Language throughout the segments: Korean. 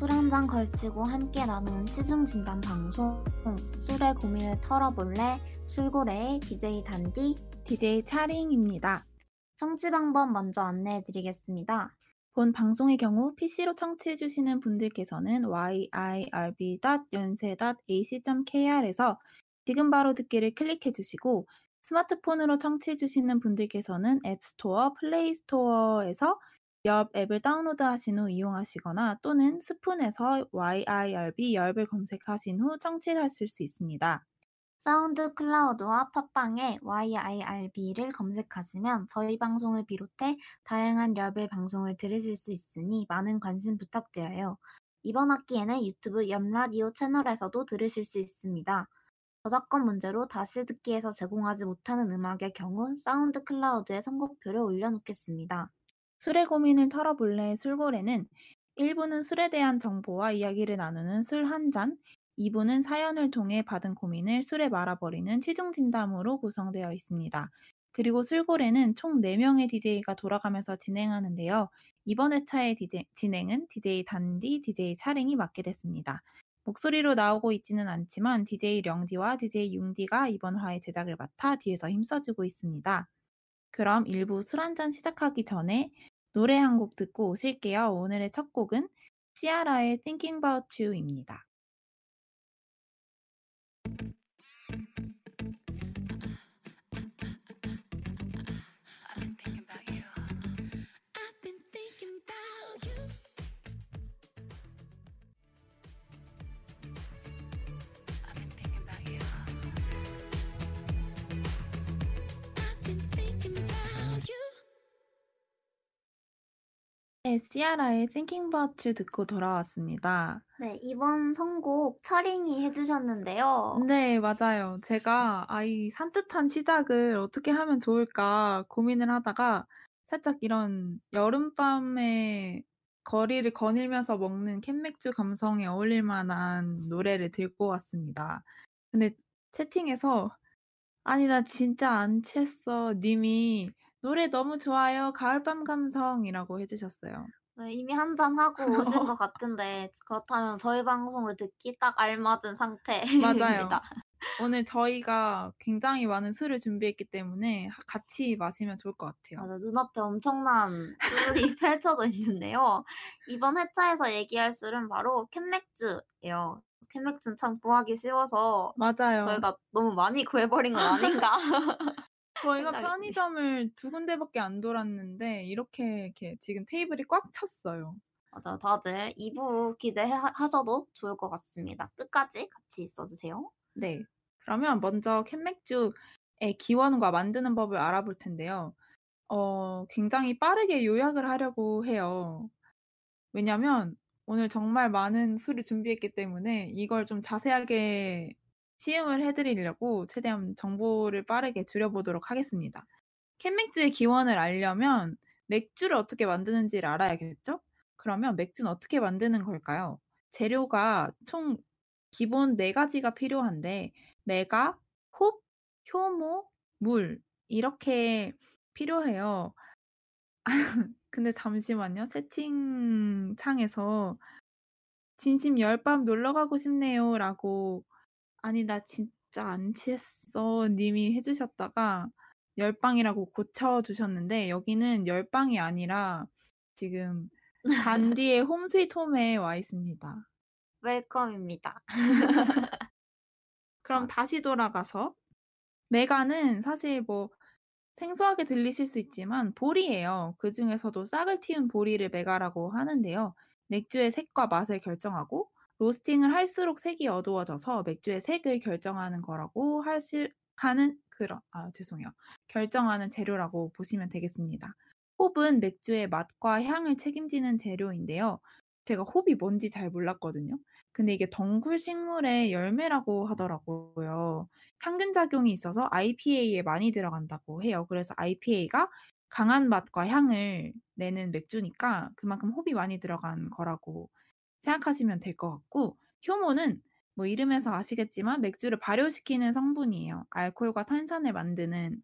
술 한 잔 걸치고 함께 나누는 치중 진단 방송 술의 고민을 털어볼래 술고래의 DJ 단디 DJ 차링입니다. 청취 방법 먼저 안내해 드리겠습니다. 본 방송의 경우 PC로 청취해 주시는 분들께서는 yirb.연세.ac.kr에서 지금 바로 듣기를 클릭해 주시고 스마트폰으로 청취해 주시는 분들께서는 앱스토어, 플레이스토어에서 옆 앱을 다운로드하신 후 이용하시거나 또는 스푼에서 YIRB 열을 검색하신 후 청취하실 수 있습니다. 사운드 클라우드와 팟빵에 YIRB를 검색하시면 저희 방송을 비롯해 다양한 열배 방송을 들으실 수 있으니 많은 관심 부탁드려요. 이번 학기에는 유튜브 옆라디오 채널에서도 들으실 수 있습니다. 저작권 문제로 다시 듣기에서 제공하지 못하는 음악의 경우 사운드 클라우드에 선곡표를 올려놓겠습니다. 술의 고민을 털어볼래 술고래는 1부는 술에 대한 정보와 이야기를 나누는 술 한 잔, 2부는 사연을 통해 받은 고민을 술에 말아버리는 최종 진담으로 구성되어 있습니다. 그리고 술고래는 총 4명의 DJ가 돌아가면서 진행하는데요. 이번 회차의 DJ, 진행은 DJ 단디, DJ 차랭이 맡게 됐습니다. 목소리로 나오고 있지는 않지만 DJ 령디와 DJ 융디가 이번 화의 제작을 맡아 뒤에서 힘써주고 있습니다. 그럼 일부 술 한 잔 시작하기 전에 노래 한 곡 듣고 오실게요. 오늘의 첫 곡은 시아라의 Thinking About You입니다. 네, 시아라의 Thinking About You 듣고 돌아왔습니다. 네, 이번 선곡 차링이 해주셨는데요. 네, 맞아요. 제가 아이 산뜻한 시작을 어떻게 하면 좋을까 고민을 하다가 살짝 이런 여름밤에 거리를 거닐면서 먹는 캔맥주 감성에 어울릴 만한 노래를 들고 왔습니다. 근데 채팅에서 아니 나 진짜 안 취했어 님이 노래 너무 좋아요. 가을밤 감성이라고 해주셨어요. 네, 이미 한 잔 하고 오신 것 같은데 그렇다면 저희 방송을 듣기 딱 알맞은 맞아요. 상태입니다. 오늘 저희가 굉장히 많은 술을 준비했기 때문에 같이 마시면 좋을 것 같아요. 맞아, 눈앞에 엄청난 술이 펼쳐져 있는데요. 이번 회차에서 얘기할 술은 바로 캔맥주예요. 캔맥주는 참 구하기 쉬워서 맞아요. 저희가 너무 많이 구해버린 건 아닌가. 저희가 편의점을 두 군데밖에 안 돌았는데 이렇게 이렇게 지금 테이블이 꽉 찼어요. 맞아, 다들 2부 기대하셔도 좋을 것 같습니다. 끝까지 같이 있어주세요. 네. 그러면 먼저 캔맥주의 기원과 만드는 법을 알아볼 텐데요. 어, 굉장히 빠르게 요약을 하려고 해요. 왜냐면 오늘 정말 많은 술을 준비했기 때문에 이걸 좀 자세하게 시음을 해드리려고 최대한 정보를 빠르게 줄여보도록 하겠습니다. 캔맥주의 기원을 알려면 맥주를 어떻게 만드는지를 알아야겠죠? 그러면 맥주는 어떻게 만드는 걸까요? 재료가 총 기본 네 가지가 필요한데 메가, 홉, 효모, 물 이렇게 필요해요. 근데 잠시만요. 채팅창에서 진심 열밤 놀러 가고 싶네요라고 아니 나 진짜 안 취했어 님이 해 주셨다가 열방이라고 고쳐 주셨는데 여기는 열방이 아니라 지금 단디의 홈 스위트 홈에 와 있습니다. 웰컴입니다. 그럼 아. 다시 돌아가서 메가는 사실 뭐 생소하게 들리실 수 있지만 보리예요. 그 중에서도 싹을 틔운 보리를 메가라고 하는데요. 맥주의 색과 맛을 결정하고 로스팅을 할수록 색이 어두워져서 맥주의 색을 결정하는 거라고 하실 하는 그런 아 죄송해요. 결정하는 재료라고 보시면 되겠습니다. 홉은 맥주의 맛과 향을 책임지는 재료인데요. 제가 홉이 뭔지 잘 몰랐거든요. 근데 이게 덩굴 식물의 열매라고 하더라고요. 향균 작용이 있어서 IPA에 많이 들어간다고 해요. 그래서 IPA가 강한 맛과 향을 내는 맥주니까 그만큼 홉이 많이 들어간 거라고 생각하시면 될 것 같고 효모는 뭐 이름에서 아시겠지만 맥주를 발효시키는 성분이에요. 알코올과 탄산을 만드는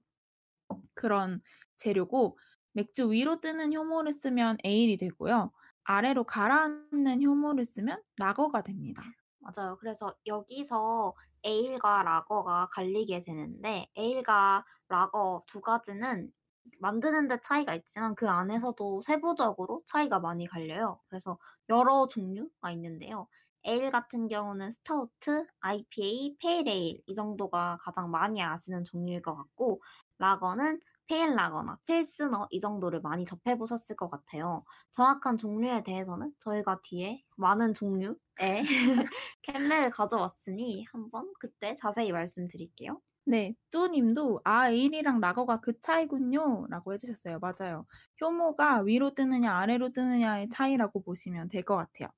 그런 재료고 맥주 위로 뜨는 효모를 쓰면 에일이 되고요. 아래로 가라앉는 효모를 쓰면 라거가 됩니다. 맞아요. 그래서 여기서 에일과 라거가 갈리게 되는데 에일과 라거 두 가지는 만드는 데 차이가 있지만 그 안에서도 세부적으로 차이가 많이 갈려요. 그래서 여러 종류가 있는데요. 에일 같은 경우는 스타우트, IPA, pale ale 이 정도가 가장 많이 아시는 종류일 것 같고 라거는 pale lager나 Pilsner 이 정도를 많이 접해 보셨을 것 같아요. 정확한 종류에 대해서는 저희가 뒤에 많은 종류의 캔맥을 가져왔으니 한번 그때 자세히 말씀드릴게요. 네. 뚜 님도 "아 에일이랑 라거가 그 차이군요."라고 해 주셨어요. 맞아요. 효모가 위로 뜨느냐 아래로 뜨느냐의 차이라고 보시면 될 것 같아요.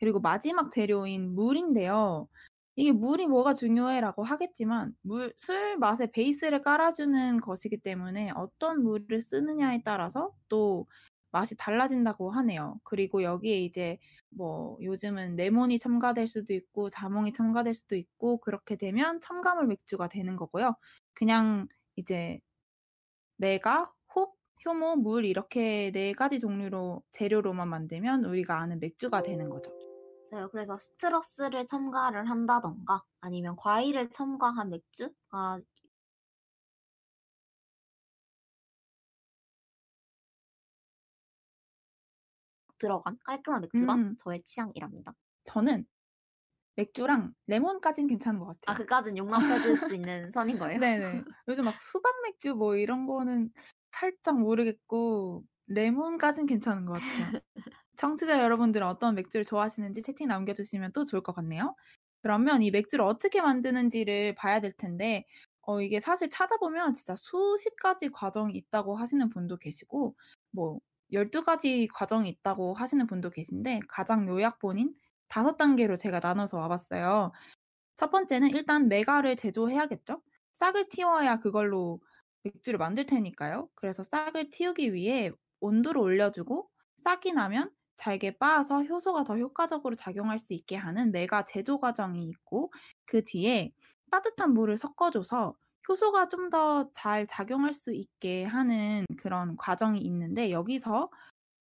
그리고 마지막 재료인 물인데요. 이게 "물이 뭐가 중요해?"라고 하겠지만 물 술 맛의 베이스를 깔아 주는 것이기 때문에 어떤 물을 쓰느냐에 따라서 또 맛이 달라진다고 하네요. 그리고 여기에 이제 뭐 요즘은 레몬이 첨가될 수도 있고 자몽이 첨가될 수도 있고 그렇게 되면 첨가물 맥주가 되는 거고요. 그냥 이제 메가, 홉, 효모, 물 이렇게 네 가지 종류로 재료로만 만들면 우리가 아는 맥주가 되는 거죠. 맞아요. 그래서 시트러스를 첨가를 한다든가 아니면 과일을 첨가한 맥주가 들어간 깔끔한 맥주가 음. 저의 취향이랍니다. 저는 맥주랑 레몬까진 괜찮은 것아 같아요. 그까진 용납해 줄 수 있는 선인 거예요? 네네. 요즘 막 수박 맥주 뭐 이런 거는 살짝 모르겠고 레몬까진 괜찮은 것 같아요. 청취자 여러분들은 어떤 맥주를 좋아하시는지 채팅 남겨 주시면 또 좋을 것 같네요. 그러면 이 맥주를 어떻게 만드는지를 봐야 될 텐데 어 이게 사실 찾아보면 진짜 수십 가지 과정이 있다고 하시는 분도 계시고 뭐 12 가지 과정이 있다고 하시는 분도 계신데 가장 요약본인 5 단계로 제가 나눠서 와 봤어요. 첫 번째는 일단 메가를 제조해야겠죠. 싹을 틔워야 그걸로 맥주를 만들 테니까요. 그래서 싹을 틔우기 위해 온도를 올려 주고 싹이 나면 잘게 빻아서 효소가 더 효과적으로 작용할 수 있게 하는 메가 제조 과정이 있고 그 뒤에 따뜻한 물을 섞어 줘서 효소가 좀 더 잘 작용할 수 있게 하는 그런 과정이 있는데 여기서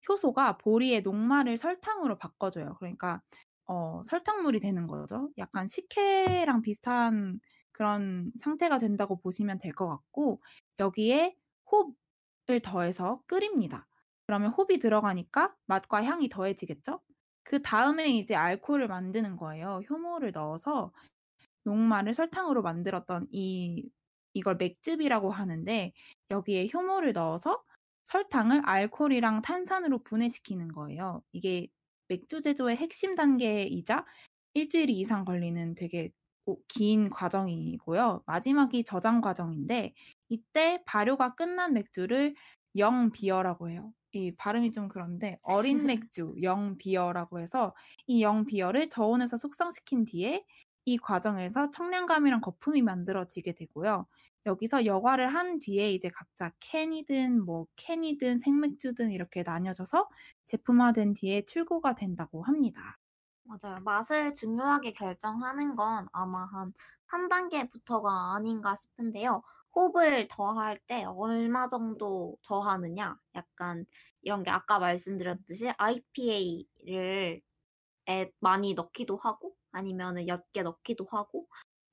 효소가 보리의 녹말을 설탕으로 바꿔 줘요. 그러니까 어 설탕물이 되는 거죠. 약간 식혜랑 비슷한 그런 상태가 된다고 보시면 될 것 같고 여기에 홉을 더해서 끓입니다. 그러면 홉이 들어가니까 맛과 향이 더해지겠죠? 그 다음에 이제 알코올을 만드는 거예요. 효모를 넣어서 녹말을 설탕으로 만들었던 이 이걸 맥즙이라고 하는데 여기에 효모를 넣어서 설탕을 알코올이랑 탄산으로 분해시키는 거예요. 이게 맥주 제조의 핵심 단계이자 1 주일 이상 걸리는 되게 어 긴 과정이고요. 마지막이 저장 과정인데 이때 발효가 끝난 맥주를 young beer라고 해요. 이 발음이 좀 그런데 어린 맥주 young beer라고 해서 이 young beer를 저온에서 숙성시킨 뒤에 이 과정에서 청량감이랑 거품이 만들어지게 되고요. 여기서 여과를 한 뒤에 이제 각자 캔이든 뭐 캔이든 생맥주든 이렇게 나뉘어져서 제품화된 뒤에 출고가 된다고 합니다. 맞아요. 맛을 중요하게 결정하는 건 아마 한 3 단계부터가 아닌가 싶은데요. 홉을 더할 때 얼마 정도 더 하느냐 약간 이런 게 아까 말씀드렸듯이 IPA를 에 많이 넣기도 하고 아니면은 옅게 넣기도 하고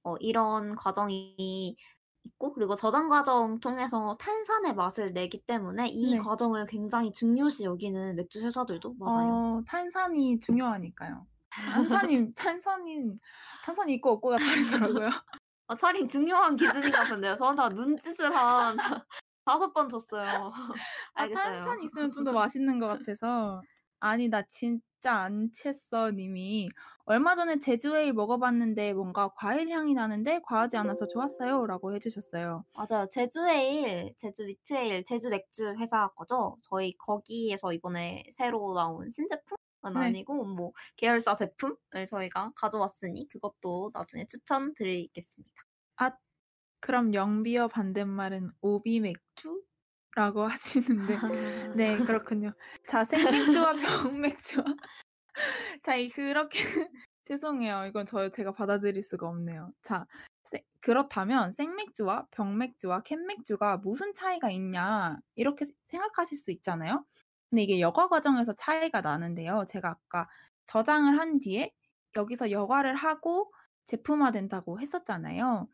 어 이런 과정이 있고 그리고 저장 과정 통해서 탄산의 맛을 내기 때문에 이 네. 과정을 굉장히 중요시 여기는 맥주 회사들도 많아요. 어 탄산이 중요하니까요. 탄산이 탄산인 탄산이 있고 없고가 다르더라고요. 아 차림 중요한 기준인가 본데요. 저한테 눈짓을 한 5번 줬어요. 아 알겠어요. 탄산 있으면 좀 더 맛있는 것 같아서 " 아니 나 진짜 안 챘어." 님이 "얼마 전에 제주 에일 먹어 봤는데 뭔가 과일 향이 나는데 과하지 않아서 좋았어요."라고 해 주셨어요. 맞아요. 제주 에일, 제주 위트 에일, 제주 맥주 회사 거죠. 저희 거기에서 이번에 새로 나온 신제품 은 네. 아니고 뭐 계열사 제품을 저희가 가져왔으니 그것도 나중에 추천드리겠습니다. 아 그럼 영비어 반대말은 오비 맥주 라고 하시는데 네 그렇군요. 자 생맥주와 병맥주와 자 이 그렇게 죄송해요. 이건 저 제가 받아들일 수가 없네요. 자생 그렇다면 생맥주와 병맥주와 캔맥주가 무슨 차이가 있냐 이렇게 세 생각하실 수 있잖아요. 근데 이게 여과 과정에서 차이가 나는데요. 제가 아까 저장을 한 뒤에 여기서 여과를 하고 제품화된다고 했었잖아요.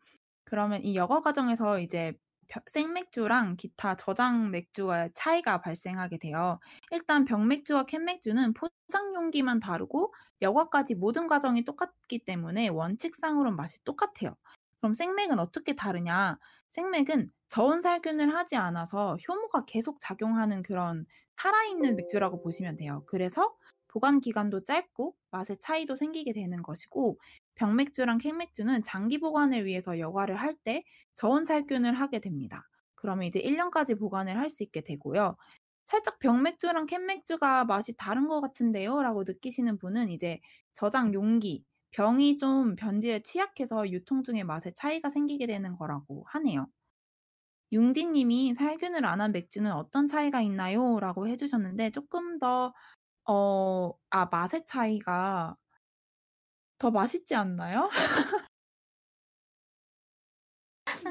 그러면 이 여과 과정에서 이제 벼 생맥주랑 기타 저장 맥주와의 차이가 발생하게 돼요. 일단 병맥주와 캔맥주는 포장 용기만 다르고 여과까지 모든 과정이 똑같기 때문에 원칙상으론 맛이 똑같아요. 그럼 생맥은 어떻게 다르냐? 생맥은 저온 살균을 하지 않아서 효모가 계속 작용하는 그런 살아있는 맥주라고 보시면 돼요. 그래서 보관 기간도 짧고 맛의 차이도 생기게 되는 것이고 병맥주랑 캔맥주는 장기 보관을 위해서 여과를 할 때 저온 살균을 하게 됩니다. 그러면 이제 1 년까지 보관을 할 수 있게 되고요. 살짝 병맥주랑 캔맥주가 맛이 다른 것 같은데요 라고 느끼시는 분은 이제 저장 용기, 병이 좀 변질에 취약해서 유통 중에 맛의 차이가 생기게 되는 거라고 하네요. 융디 님이 "살균을 안 한 맥주는 어떤 차이가 있나요?"라고 해 주셨는데 쪼끔 더어 아 맛의 차이가 더 맛있지 않나요?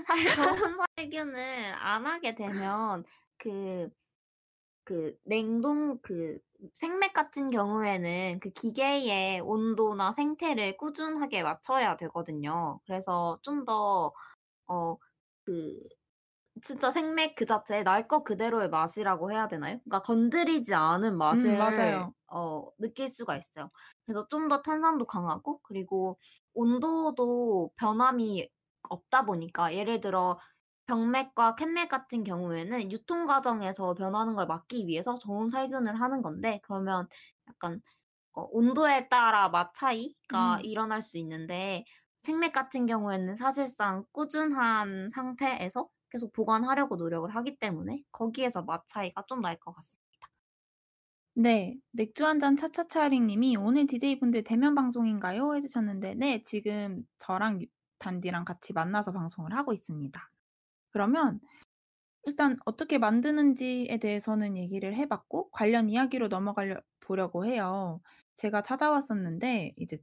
사실 저온 살균을 안 하게 되면 그 그 냉동 그 생맥 같은 경우에는 그 기계의 온도나 생태를 꾸준하게 맞춰야 되거든요. 그래서 좀 더 어 그 진짜 생맥 그 자체의 날것 그대로의 맛이라고 해야 되나요? 그러니까 건드리지 않은 음 맛을 맞아요. 어 느낄 수가 있어요. 그래서 좀 더 탄산도 강하고 그리고 온도도 변함이 없다 보니까 예를 들어 병맥과 캔맥 같은 경우에는 유통 과정에서 변하는 걸 막기 위해서 저온 살균을 하는 건데 그러면 약간 어 온도에 따라 맛 차이가 음. 일어날 수 있는데 생맥 같은 경우에는 사실상 꾸준한 상태에서 계속 보관하려고 노력을 하기 때문에 거기에서 맛 차이가 좀 날 것 같습니다. 네. 맥주 한 잔 차차차링 님이 "오늘 디제이분들 대면 방송인가요?" 해 주셨는데 네 지금 저랑 유 단디랑 같이 만나서 방송을 하고 있습니다. 그러면 일단 어떻게 만드는지에 대해서는 얘기를 해 봤고 관련 이야기로 넘어가려 보려고 해요. 제가 찾아왔었는데 이제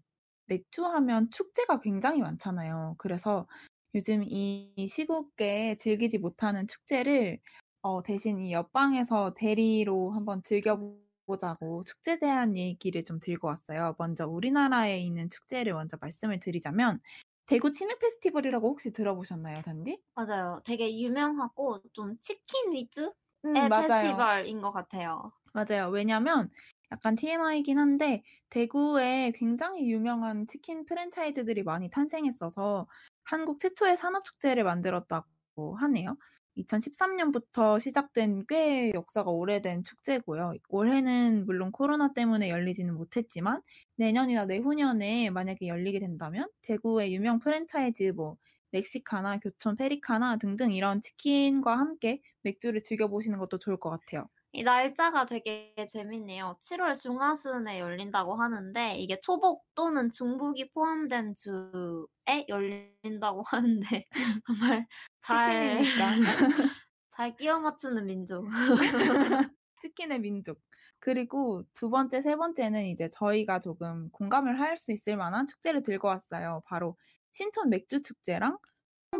맥주 하면 축제가 굉장히 많잖아요. 그래서 요즘 이 시국에 즐기지 못하는 축제를 어 대신 이 옆방에서 대리로 한번 즐겨 보자고 축제에 대한 얘기를 좀 들고 왔어요. 먼저 우리나라에 있는 축제를 먼저 말씀을 드리자면 대구 치맥 페스티벌이라고 혹시 들어보셨나요, 단디? 맞아요. 되게 유명하고 좀 치킨 위주의 음. 페스티벌인 것 같아요. 맞아요. 왜냐면 약간 TMI이긴 한데 대구에 굉장히 유명한 치킨 프랜차이즈들이 많이 탄생했어서 한국 최초의 산업축제를 만들었다고 하네요. 2013 년부터 시작된 꽤 역사가 오래된 축제고요. 올해는 물론 코로나 때문에 열리지는 못했지만 내년이나 내후년에 만약에 열리게 된다면 대구의 유명 프랜차이즈 뭐 멕시카나 교촌 페리카나 등등 이런 치킨과 함께 맥주를 즐겨 보시는 것도 좋을 것 같아요. 이 날짜가 되게 재밌네요. 7월 중하순에 열린다고 하는데 이게 초복 또는 중복이 포함된 주에 열린다고 하는데 정말 잘. 잘 끼워 맞추는 민족. 치킨의 민족. 그리고 두 번째, 세 번째는 이제 저희가 조금 공감을 할 수 있을 만한 축제를 들고 왔어요. 바로 신촌 맥주 축제랑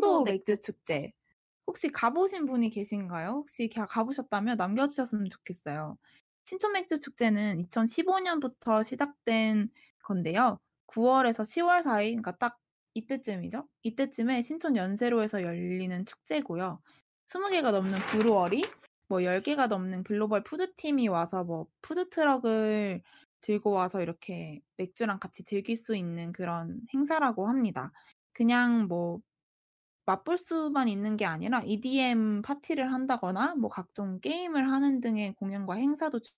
도 청도 맥주 축제. 혹시 가 보신 분이 계신가요? 혹시 가 가 보셨다면 남겨 주셨으면 좋겠어요. 신촌 맥주 축제는 2015 년부터 시작된 건데요. 9 월에서 10월 사이 그러니까 딱 이때쯤이죠. 이때쯤에 신촌 연세로에서 열리는 축제고요. 20 개가 넘는 브루어리 뭐 10 개가 넘는 글로벌 푸드팀이 와서 뭐 푸드트럭을 들고 와서 이렇게 맥주랑 같이 즐길 수 있는 그런 행사라고 합니다. 그냥 뭐 맛볼 수만 있는 게 아니라 EDM 파티를 한다거나 뭐 각종 게임을 하는 등의 공연과 행사도 주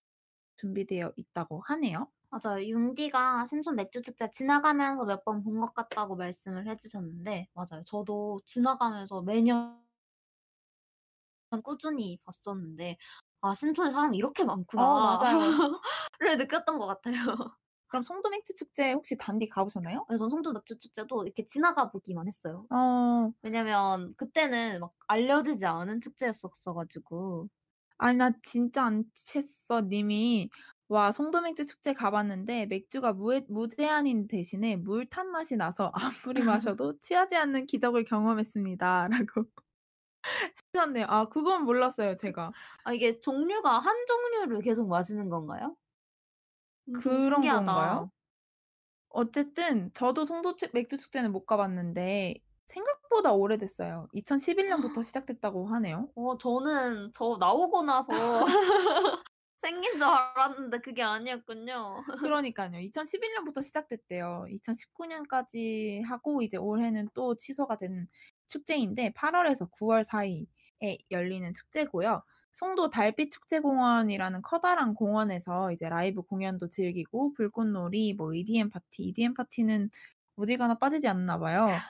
준비되어 있다고 하네요. 맞아요. 융디가 신촌 맥주 축제 지나가면서 몇 번 본 것 같다고 말씀을 해 주셨는데 맞아요. 저도 지나가면서 매년 꾸준히 봤었는데 '아 신촌에 사람이 이렇게 어 많구나.'를 맞아요. 느꼈던 것 같아요. 그럼 송도 맥주 축제 혹시 단디 가 보셨나요? 예전 송도 맥주 축제도 이렇게 지나가 보기만 했어요. 어. 왜냐면 그때는 막 알려지지 않은 축제였었어 가지고. 아니 나 진짜 안 챘어 님이 "와 송도 맥주 축제 가 봤는데 맥주가 무에 무제한인 대신에 물 탄 맛이 나서 아무리 마셔도 취하지 않는 기적을 경험했습니다."라고. 괜찮네요. 아 그건 몰랐어요 제가. 아 이게 종류가 한 종류를 계속 마시는 건가요? 음좀 그런 건가요? 신기하다. 어쨌든 저도 송도 축 맥주 축제는 못 가 봤는데 생각보다 오래됐어요. 2011 년부터 시작됐다고 하네요. 어 저는 저 나오고 나서 생긴 줄 알았는데 그게 아니었군요. 그러니깐요. 2011 년부터 시작됐대요. 2019 년까지 하고 이제 올해는 또 취소가 된 축제인데 8 월에서 9월 사이에 열리는 축제고요. 송도 달빛 축제공원이라는 커다란 공원에서 이제 라이브 공연도 즐기고 불꽃놀이 뭐 EDM 파티, EDM 파티는 어딜 가나 빠지지 않나 봐요.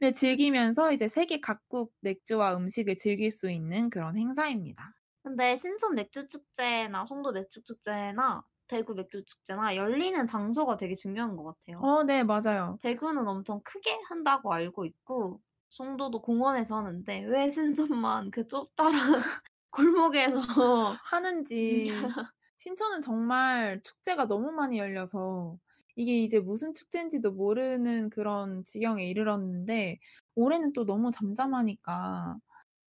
를 즐기면서 이제 세계 각국 맥주와 음식을 즐길 수 있는 그런 행사입니다. 근데 신촌 맥주 축제나 송도 맥주 축제나 대구 맥주 축제나 열리는 장소가 되게 중요한 것 같아요. 어 네 맞아요. 대구는 엄청 크게 한다고 알고 있고 송도도 공원에서 하는데 왜 신촌만 그 좁다란 골목에서 하는지 신촌은 정말 축제가 너무 많이 열려서 이게 이제 무슨 축제인지도 모르는 그런 지경에 이르렀는데 올해는 또 너무 잠잠하니까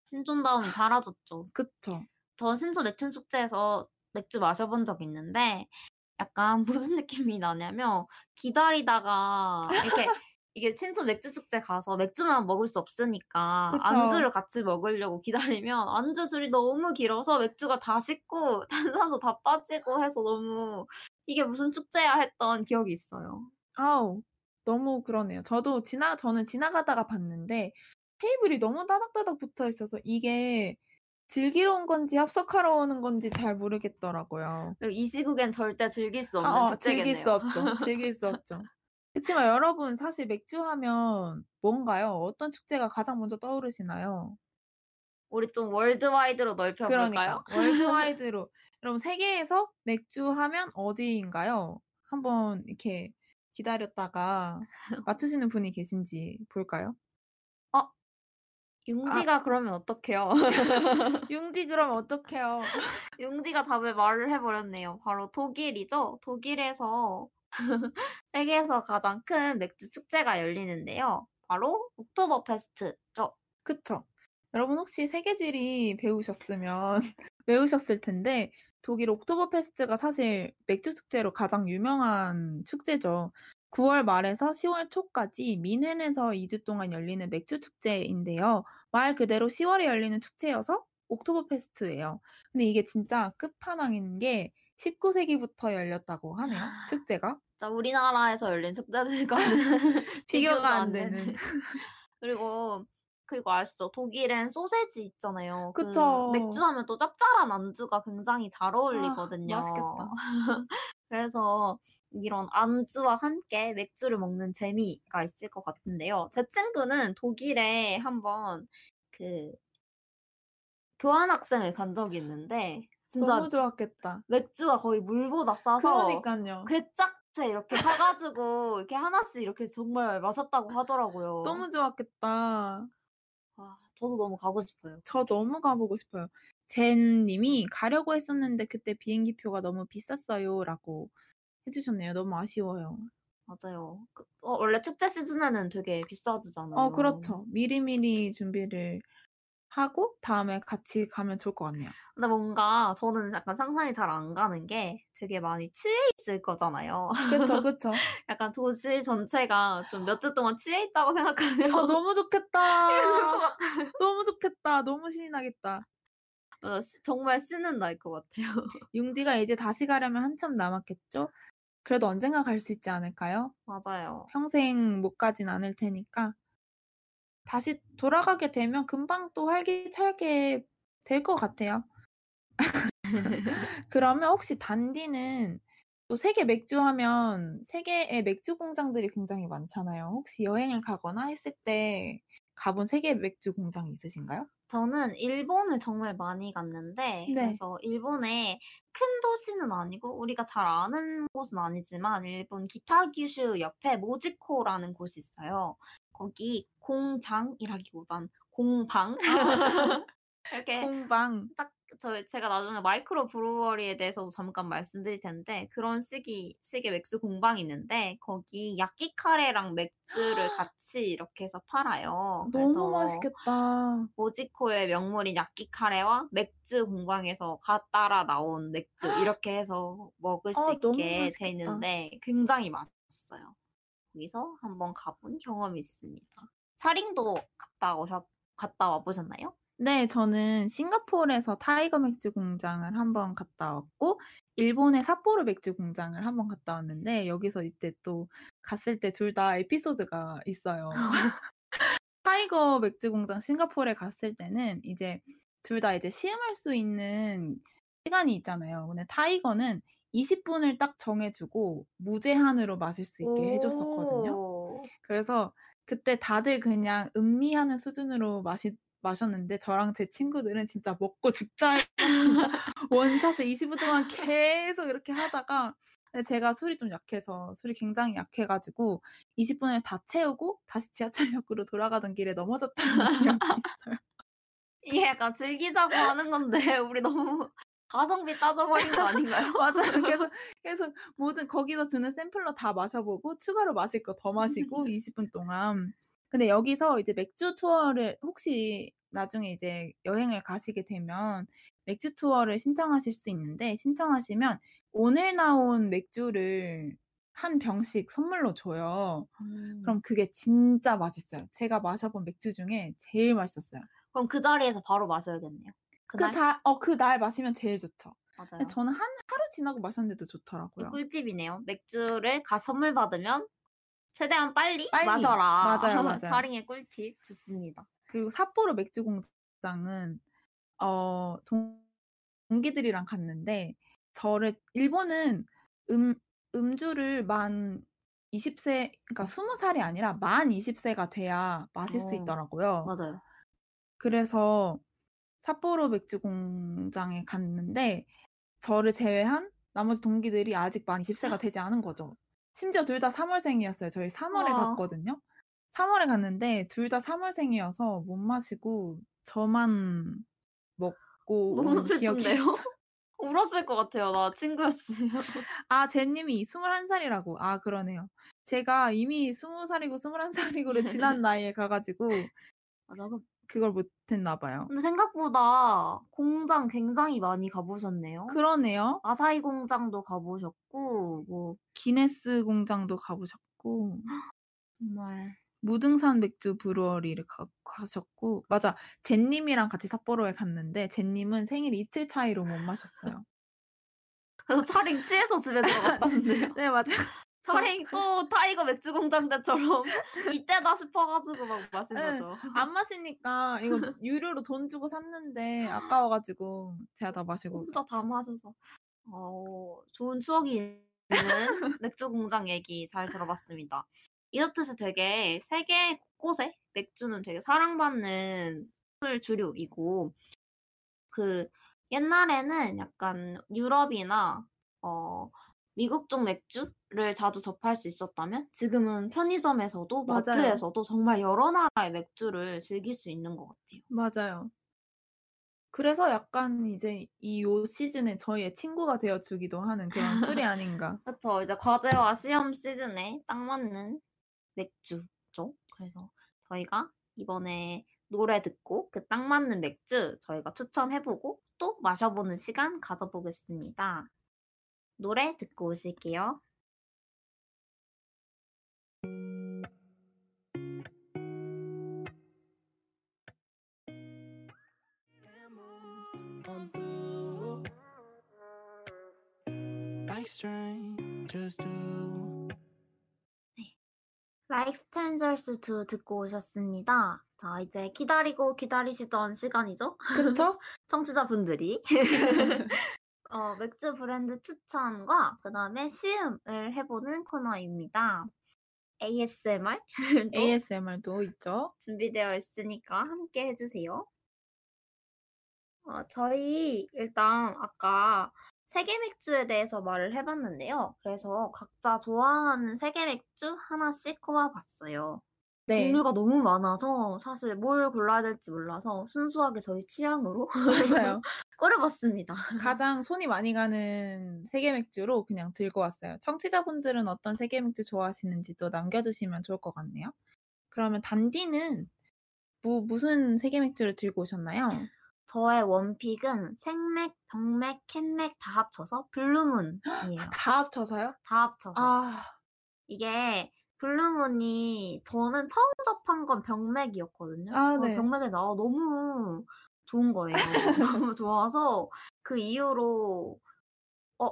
신촌다움이 사라졌죠. 그쵸. 저 신촌 맥주 축제에서 맥주 마셔본 적이 있는데 약간 무슨 느낌이 나냐면 기다리다가 이렇게 이게 신촌 맥주 축제 가서 맥주만 먹을 수 없으니까 그쵸. 안주를 같이 먹으려고 기다리면 안주 줄이 너무 길어서 맥주가 다 식고 탄산도 다 빠지고 해서 너무 '이게 무슨 축제야.' 했던 기억이 있어요. 아우 너무 그러네요. 저도 지나 저는 지나가다가 봤는데 테이블이 너무 따닥따닥 붙어 있어서 이게 즐기러 온 건지 합석하러 오는 건지 잘 모르겠더라고요. 이 시국엔 절대 즐길 수 없는 아어 즐길 수 축제겠네요. 없죠. 즐길 수 없죠. 그치만 여러분 사실 맥주 하면 뭔가요? 어떤 축제가 가장 먼저 떠오르시나요? 우리 좀 월드와이드로 넓혀 볼까요? 그러니까 월드와이드로 여러분 세계에서 맥주 하면 어디인가요? 한번 이렇게 기다렸다가 맞추시는 분이 계신지 볼까요? 어아 융디가 그러면 어떡해요? 융디 그럼 어떡해요? 융디가 답을 말을 해 버렸네요. 바로 독일이죠. 독일에서 세계에서 가장 큰 맥주 축제가 열리는데요. 바로 옥토버 페스트죠. 그쵸. 여러분 혹시 세계지리 배우셨으면 외우셨을 텐데 독일 옥토버 페스트가 사실 맥주 축제로 가장 유명한 축제죠. 9월 말에서 10월 초까지 뮌헨에서 2주 동안 열리는 맥주 축제인데요. 말 그대로 10 월에 열리는 축제여서 옥토버 페스트예요. 근데 이게 진짜 끝판왕인 게 19 세기부터 열렸다고 하네요, 축제가. 진짜 우리나라에서 열린 축제들과는 비교가 안안 되는. 그리고 그리고 아시죠? 독일엔 소세지 있잖아요. 그 그쵸. 맥주 하면 또 짭짤한 안주가 굉장히 잘아 어울리거든요. 맛있겠다. 그래서 이런 안주와 함께 맥주를 먹는 재미가 있을 것 같은데요. 제 친구는 독일에 한번 그 교환학생을 간 적이 있는데 진짜 너무 좋았겠다. 맥주가 거의 물보다 싸서 그러니깐요. 괴짝 째 이렇게 사 가지고 이렇게 하나씩 이렇게 정말 마셨다고 하더라고요. 너무 좋았겠다. 아 저도 너무 가고 싶어요. 저 너무 가 보고 싶어요. 젠 님이 "가려고 했었는데 그때 비행기표가 너무 비쌌어요."라고 해 주셨네요. 너무 아쉬워요. 맞아요. 그 어 원래 축제 시즌에는 되게 비싸지잖아요. 어 그렇죠. 미리미리 준비를 하고 다음에 같이 가면 좋을 것 같네요. 근데 뭔가 저는 약간 상상이 잘 안 가는 게 되게 많이 취해 있을 거잖아요. 그쵸, 그쵸. 약간 도시 전체가 좀 몇 주 동안 취해 있다고 생각하면 아 너무 좋겠다. 너무 좋겠다. 너무 신이 나겠다. 어시 정말 신은 날것 같아요. 융디가 이제 다시 가려면 한참 남았겠죠? 그래도 언젠가 갈 수 있지 않을까요? 맞아요. 평생 못 가진 않을 테니까. 다시 돌아가게 되면 금방 또 활기차게 될 것 같아요. 그러면 혹시 단디는 또 세계 맥주 하면 세계의 맥주 공장들이 굉장히 많잖아요. 혹시 여행을 가거나 했을 때 가본 세계 맥주 공장이 있으신가요? 저는 일본을 정말 많이 갔는데 네. 그래서 일본의 큰 도시는 아니고 우리가 잘 아는 곳은 아니지만 일본 기타규슈 옆에 모지코라는 곳이 있어요. 거기 공장이라기보단 공방 아. 이렇게 공방. 딱 저 제가 나중에 마이크로 브루어리에 대해서도 잠깐 말씀드릴 텐데 그런 식이 식의 맥주 공방이 있는데 거기 야끼 카레랑 맥주를 같이 이렇게 해서 팔아요. 너무 맛있겠다. 모지코의 명물인 야끼 카레와 맥주 공방에서 가 따라 나온 맥주 이렇게 해서 먹을 수 아, 있게 돼. 있는데 굉장히 맛있어요. 거기서 한번 가본 경험이 있습니다. 차링도 갔다 오셨 갔다 와 보셨나요? 네. 저는 싱가포르에서 타이거 맥주 공장을 한번 갔다 왔고 일본의 삿포로 맥주 공장을 한번 갔다 왔는데 여기서 이때 또 갔을 때 둘 다 에피소드가 있어요. 타이거 맥주 공장 싱가포르에 갔을 때는 이제 둘 다 이제 시음할 수 있는 시간이 있잖아요. 근데 타이거는 20 분을 딱 정해 주고 무제한으로 마실 수 있게 해 줬었거든요. 오. 그래서 그때 다들 그냥 음미하는 수준으로 마시 마셨는데 저랑 제 친구들은 진짜 먹고 죽자 진짜 원샷을 20분 동안 계속 이렇게 하다가 제가 술이 좀 약해서 술이 굉장히 약해 가지고 20 분을 다 채우고 다시 지하철역으로 돌아가던 길에 넘어졌다는 기억이 있어요. 이게 약간 즐기자고 하는 건데 우리 너무 가성비 따져버린 거 아닌가요? 맞아요. 계속 계속 모든 거기서 주는 샘플러 다 마셔 보고 추가로 마실 거 더 마시고 20분 동안. 근데 여기서 이제 맥주 투어를 혹시 나중에 이제 여행을 가시게 되면 맥주 투어를 신청하실 수 있는데 신청하시면 오늘 나온 맥주를 1 병씩 선물로 줘요. 음. 그럼 그게 진짜 맛있어요. 제가 마셔 본 맥주 중에 제일 맛있었어요. 그럼 그 자리에서 바로 마셔야겠네요. 그날? 그자어 그 날 마시면 제일 좋죠. 맞아요. 저는 한 하루 지나고 마셨는데도 이 좋더라고요. 꿀팁이네요. 맥주를 가 선물 받으면 최대한 빨리, 빨리. 마셔라. 맞아요, 맞아요. 차링의 꿀팁 좋습니다. 그리고 삿포로 맥주 공장은 어 동기들이랑 갔는데 저를 일본은 음 음주를 만 20세 그러니까 20 살이 아니라 만 20 세가 돼야 마실 수 어. 있더라고요. 맞아요. 그래서 삿포로 맥주 공장에 갔는데 저를 제외한 나머지 동기들이 아직 만 20 세가 되지 않은 거죠. 심지어 둘 다 3 월생이었어요. 저희 3 월에 와. 갔거든요. 3 월에 갔는데 둘 다 3 월생이어서 못 마시고 저만 먹고 너무 슬픈데요? 울었을 것 같아요. 나 친구였으면. 아제 님이 21 살이라고. 아 그러네요. 제가 이미 20 살이고 21 살이고를 지난 나이에 가 가지고 맞아. 그 그걸 못 했나 봐요. 근데 생각보다 공장 굉장히 많이 가 보셨네요. 그러네요. 아사히 공장도 가 보셨고 뭐 기네스 공장도 가 보셨고 정말 무등산 맥주 brewery를 가 가셨고 맞아. 제 님이랑 같이 삿포로에 갔는데 제 님은 생일 이틀 차이로 못 마셨어요. 그래서 차링 취해서 집에 들어갔다는데요. 네 맞아 차링 또 타이거 맥주 공장 때처럼 이때다 싶어 가지고 막 마신 예. 거죠. 안 마시니까 이거 유료로 돈 주고 샀는데 아까워 가지고 제가 다 마시고 혼자 다. 마셔서. 어 좋은 추억이 있는 맥주 공장 얘기 잘 들어봤습니다. 이렇듯이 되게 세계 곳곳에 맥주는 되게 사랑받는 술 주류이고 그 옛날에는 약간 유럽이나 어 미국 쪽 맥주를 자주 접할 수 있었다면 지금은 편의점에서도 맞아요. 마트에서도 정말 여러 나라의 맥주를 즐길 수 있는 것 같아요. 맞아요. 그래서 약간 이제 이 요 시즌에 저희의 친구가 되어 주기도 하는 그런 술이 아닌가. 그쵸. 이제 과제와 시험 시즌에 딱 맞는 맥주죠. 그래서 저희가 이번에 노래 듣고 그 딱 맞는 맥주 저희가 추천해 보고 또 마셔 보는 시간 가져 보겠습니다. 노래 듣고 오실게요. do. Like Strangers to 듣고 오셨습니다. 자, 이제 기다리고 기다리시던 시간이죠? 그쵸? 청취자분들이. 어, 맥주 브랜드 추천과 그다음에 시음을 해 보는 코너입니다. ASMR 도 ASMR도 있죠. 준비되어 있으니까 함께 해 주세요. 어, 저희 일단 아까 세계 맥주에 대해서 말을 해 봤는데요. 그래서 각자 좋아하는 세계 맥주 하나씩 꼽아 봤어요. 네. 종류가 너무 많아서 사실 뭘 골라야 될지 몰라서 순수하게 저희 취향으로 맞아요. 끓여봤습니다. 가장 손이 많이 가는 세계 맥주로 그냥 들고 왔어요. 청취자분들은 어떤 세계 맥주 좋아하시는지도 남겨주시면 좋을 것 같네요. 그러면 단디는 무, 무슨 세계 맥주를 들고 오셨나요? 저의 one pick은 생맥, 병맥, 캔맥 다 합쳐서 블루문이에요. 다 합쳐서요? 다 합쳐서. 아, 이게 블루문이 저는 처음 접한 건 병맥이었거든요. 아, 어, 네. 병맥이 나 너무 좋은 거예요. 너무 좋아서 그 이후로 어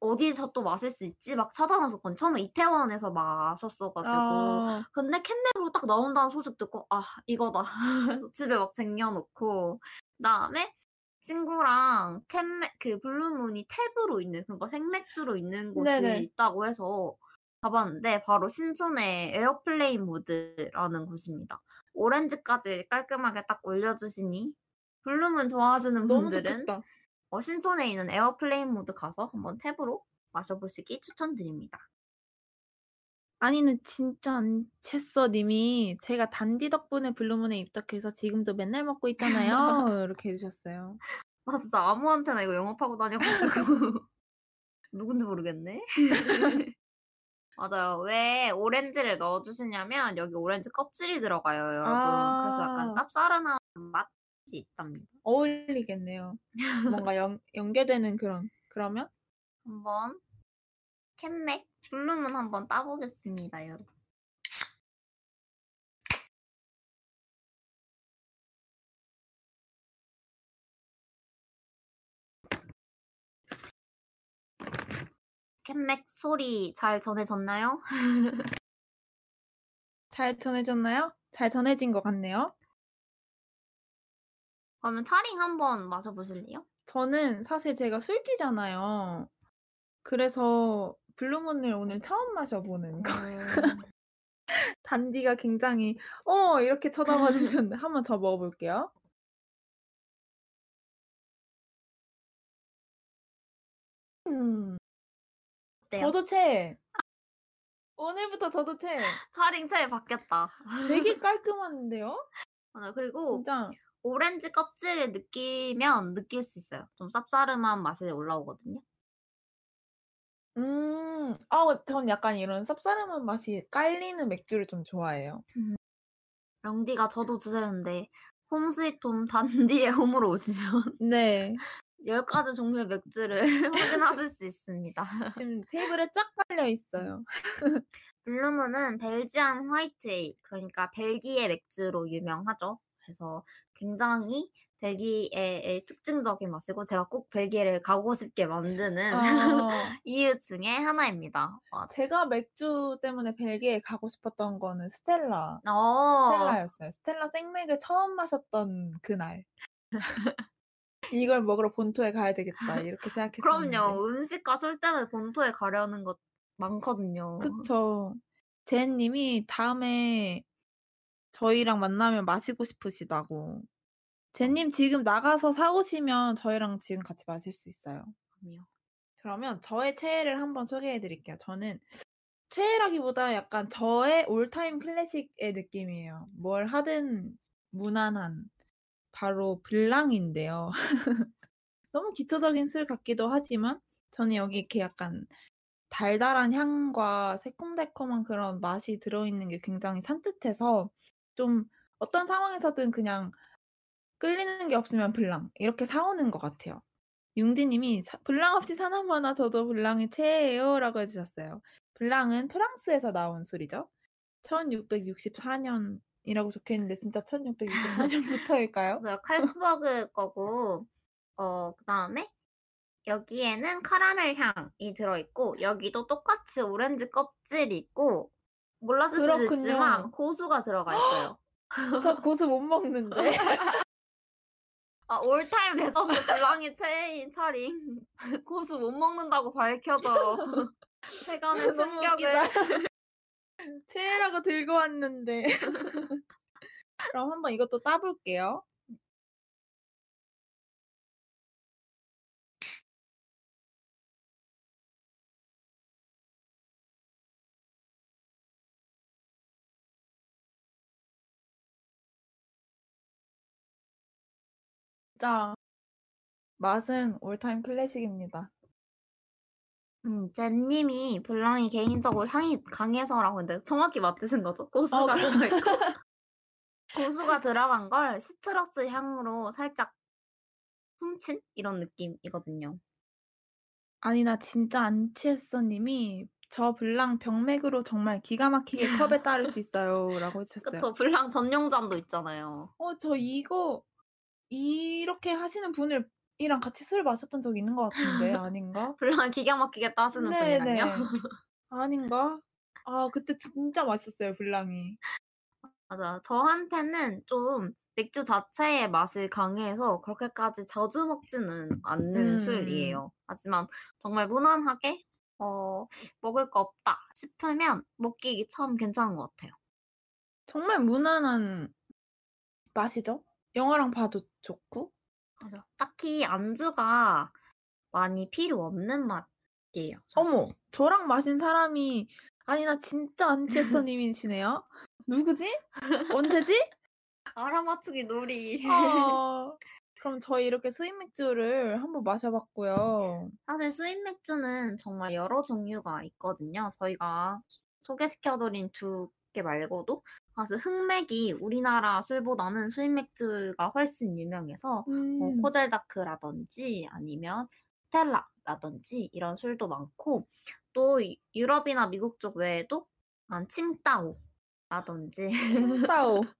어디서 또 마실 수 있지? 막 찾아봤었거든요. 처음에 이태원에서 마셨어가지고 아, 근데 캔맥으로 딱 나온다는 소식 듣고 아 이거다. 집에 막 쟁여놓고 그다음에 친구랑 캔맥 그 블루문이 tap으로 있는 그러니까 생맥주로 있는 곳이 네네. 있다고 해서 가봤는데 바로 신촌의 에어플레인 모드라는 곳입니다. 오렌지까지 깔끔하게 딱 올려주시니 블루문 좋아하시는 너무 분들은 좋겠다. 어, 신촌에 있는 에어플레인 모드 가서 한번 tap으로 마셔보시기 추천드립니다. 아니는 진짜 안 챘어 님이 제가 단디 덕분에 블루문에 입덕해서 지금도 맨날 먹고 있잖아요. 이렇게 해주셨어요. 나 진짜 아무한테나 이거 영업하고 다녀가지고 누군지 모르겠네. 맞아요. 왜 오렌지를 넣어주시냐면 여기 오렌지 껍질이 들어가요, 여러분. 그래서 약간 아. 쌉싸름한 맛 이 있답니다. 어울리겠네요. 뭔가 연, 연결되는 그런 그러면 한번 캔맥 블루문 한번 따보겠습니다, 여러분. 캔맥 소리 잘 전해졌나요? 잘 전해졌나요? 잘 전해진 것 같네요. 그러면 차링 한번 마셔보실래요? 저는 사실 제가 술띠잖아요. 그래서 블루문을 오늘 처음 마셔보는 거. 음, 단디가 굉장히 어 이렇게 쳐다봐 주셨는데 한번 저 먹어볼게요. 음, 어때요? 저도 채. 오늘부터 저도 채. 차링 채 바뀌었다. 되게 깔끔한데요? 맞아요. 그리고 진짜. 오렌지 껍질을 느끼면 느낄 수 있어요. 좀 쌉싸름한 맛이 올라오거든요. 음, 아, 전 약간 이런 쌉싸름한 맛이 깔리는 맥주를 좀 좋아해요. 영디가 저도 주세요인데 홈스위트홈 단디의 홈으로 오시면 네. 10가지 종류의 맥주를 확인하실 수 있습니다. 지금 테이블에 쫙 깔려 있어요. Blue Moon은 Belgian White Ale, 그러니까 벨기에 맥주로 유명하죠. 그래서 굉장히 벨기에의 특징적인 맛이고 제가 꼭 벨기에를 가고 싶게 만드는 아, 이유 중에 하나입니다. 와, 제가 맥주 때문에 벨기에 가고 싶었던 거는 Stella. 어, Stella였어요. Stella 생맥을 처음 마셨던 그날. 이걸 먹으러 본토에 가야 되겠다 이렇게 생각했었는데. 그럼요. 음식과 술 때문에 본토에 가려는 것 많거든요. 그쵸. 제님이 다음에 저희랑 만나면 마시고 싶으시다고. 제님 지금 나가서 사오시면 저희랑 지금 같이 마실 수 있어요. 그럼요. 그러면 저의 최애를 한번 소개해 드릴게요. 저는 최애라기보다 약간 저의 올타임 클래식의 느낌이에요. 뭘 하든 무난한 바로 블랑인데요. 너무 기초적인 술 같기도 하지만 저는 여기 이렇게 약간 달달한 향과 새콤달콤한 그런 맛이 들어있는 게 굉장히 산뜻해서 좀 어떤 상황에서든 그냥 끌리는 게 없으면 블랑 이렇게 사오는 것 같아요. 융디님이 사- 블랑 없이 사나마나 저도 블랑이 최애예요라고 해주셨어요. 블랑은 프랑스에서 나온 술이죠. 1664년이라고 적혀 있는데 진짜 1664년부터일까요? 맞아요. Carlsberg 거고, 어, 그 다음에 여기에는 카라멜 향이 들어 있고, 여기도 똑같이 오렌지 껍질이 있고, 몰랐을 수도. 있지만 고수가 들어가 있어요. 저 고수 못 먹는데. 아, all-time legend Blanc이 최애인 차링. 고수 못 먹는다고 밝혀져. 세간의 충격을. 최애라고 들고 왔는데. 그럼 한번 이것도 따볼게요. 진짜 맛은 올타임 클래식입니다. 음, 젠님이 블랑이 개인적으로 향이 강해서라고 했는데 정확히 맞으신 거죠? 고수가 어, 들어있고 고수가 들어간 걸 시트러스 향으로 살짝 훔친 이런 느낌이거든요. 아니 나 진짜 안 취했어 님이 저 블랑 병맥으로 정말 기가 막히게 컵에 따를 수 있어요라고 해주셨어요. 그쵸? 블랑 전용잔도 있잖아요. 어, 저 이거 이렇게 하시는 분을 이랑 같이 술 마셨던 적 있는 것 같은데 아닌가? 블랑 기가 막히게 따시는 분이랑요? 아닌가? 아 그때 진짜 맛있었어요 블랑이. 맞아. 저한테는 좀 맥주 자체의 맛이 강해서 그렇게까지 자주 먹지는 않는 음. 술이에요. 하지만 정말 무난하게 어, 먹을 거 없다 싶으면 먹기 참 괜찮은 것 같아요. 정말 무난한 맛이죠. 영화랑 봐도 좋고. 맞아. 딱히 안주가 많이 필요 없는 맛이에요. 사실. 어머, 저랑 마신 사람이 아니 나 진짜 안 취했어 님이시네요. 누구지? 언제지? 알아맞추기 놀이. 어, 그럼 저희 이렇게 수입 맥주를 한번 마셔봤고요. 사실 수입 맥주는 정말 여러 종류가 있거든요. 저희가 소개시켜드린 두개 말고도 사실 흑맥이 우리나라 술보다는 수입 맥주가 훨씬 유명해서 뭐 음. 코젤다크라든지 아니면 스텔라라든지 이런 술도 많고 또 이- 유럽이나 미국 쪽 외에도 약간 칭따오라든지 칭따오.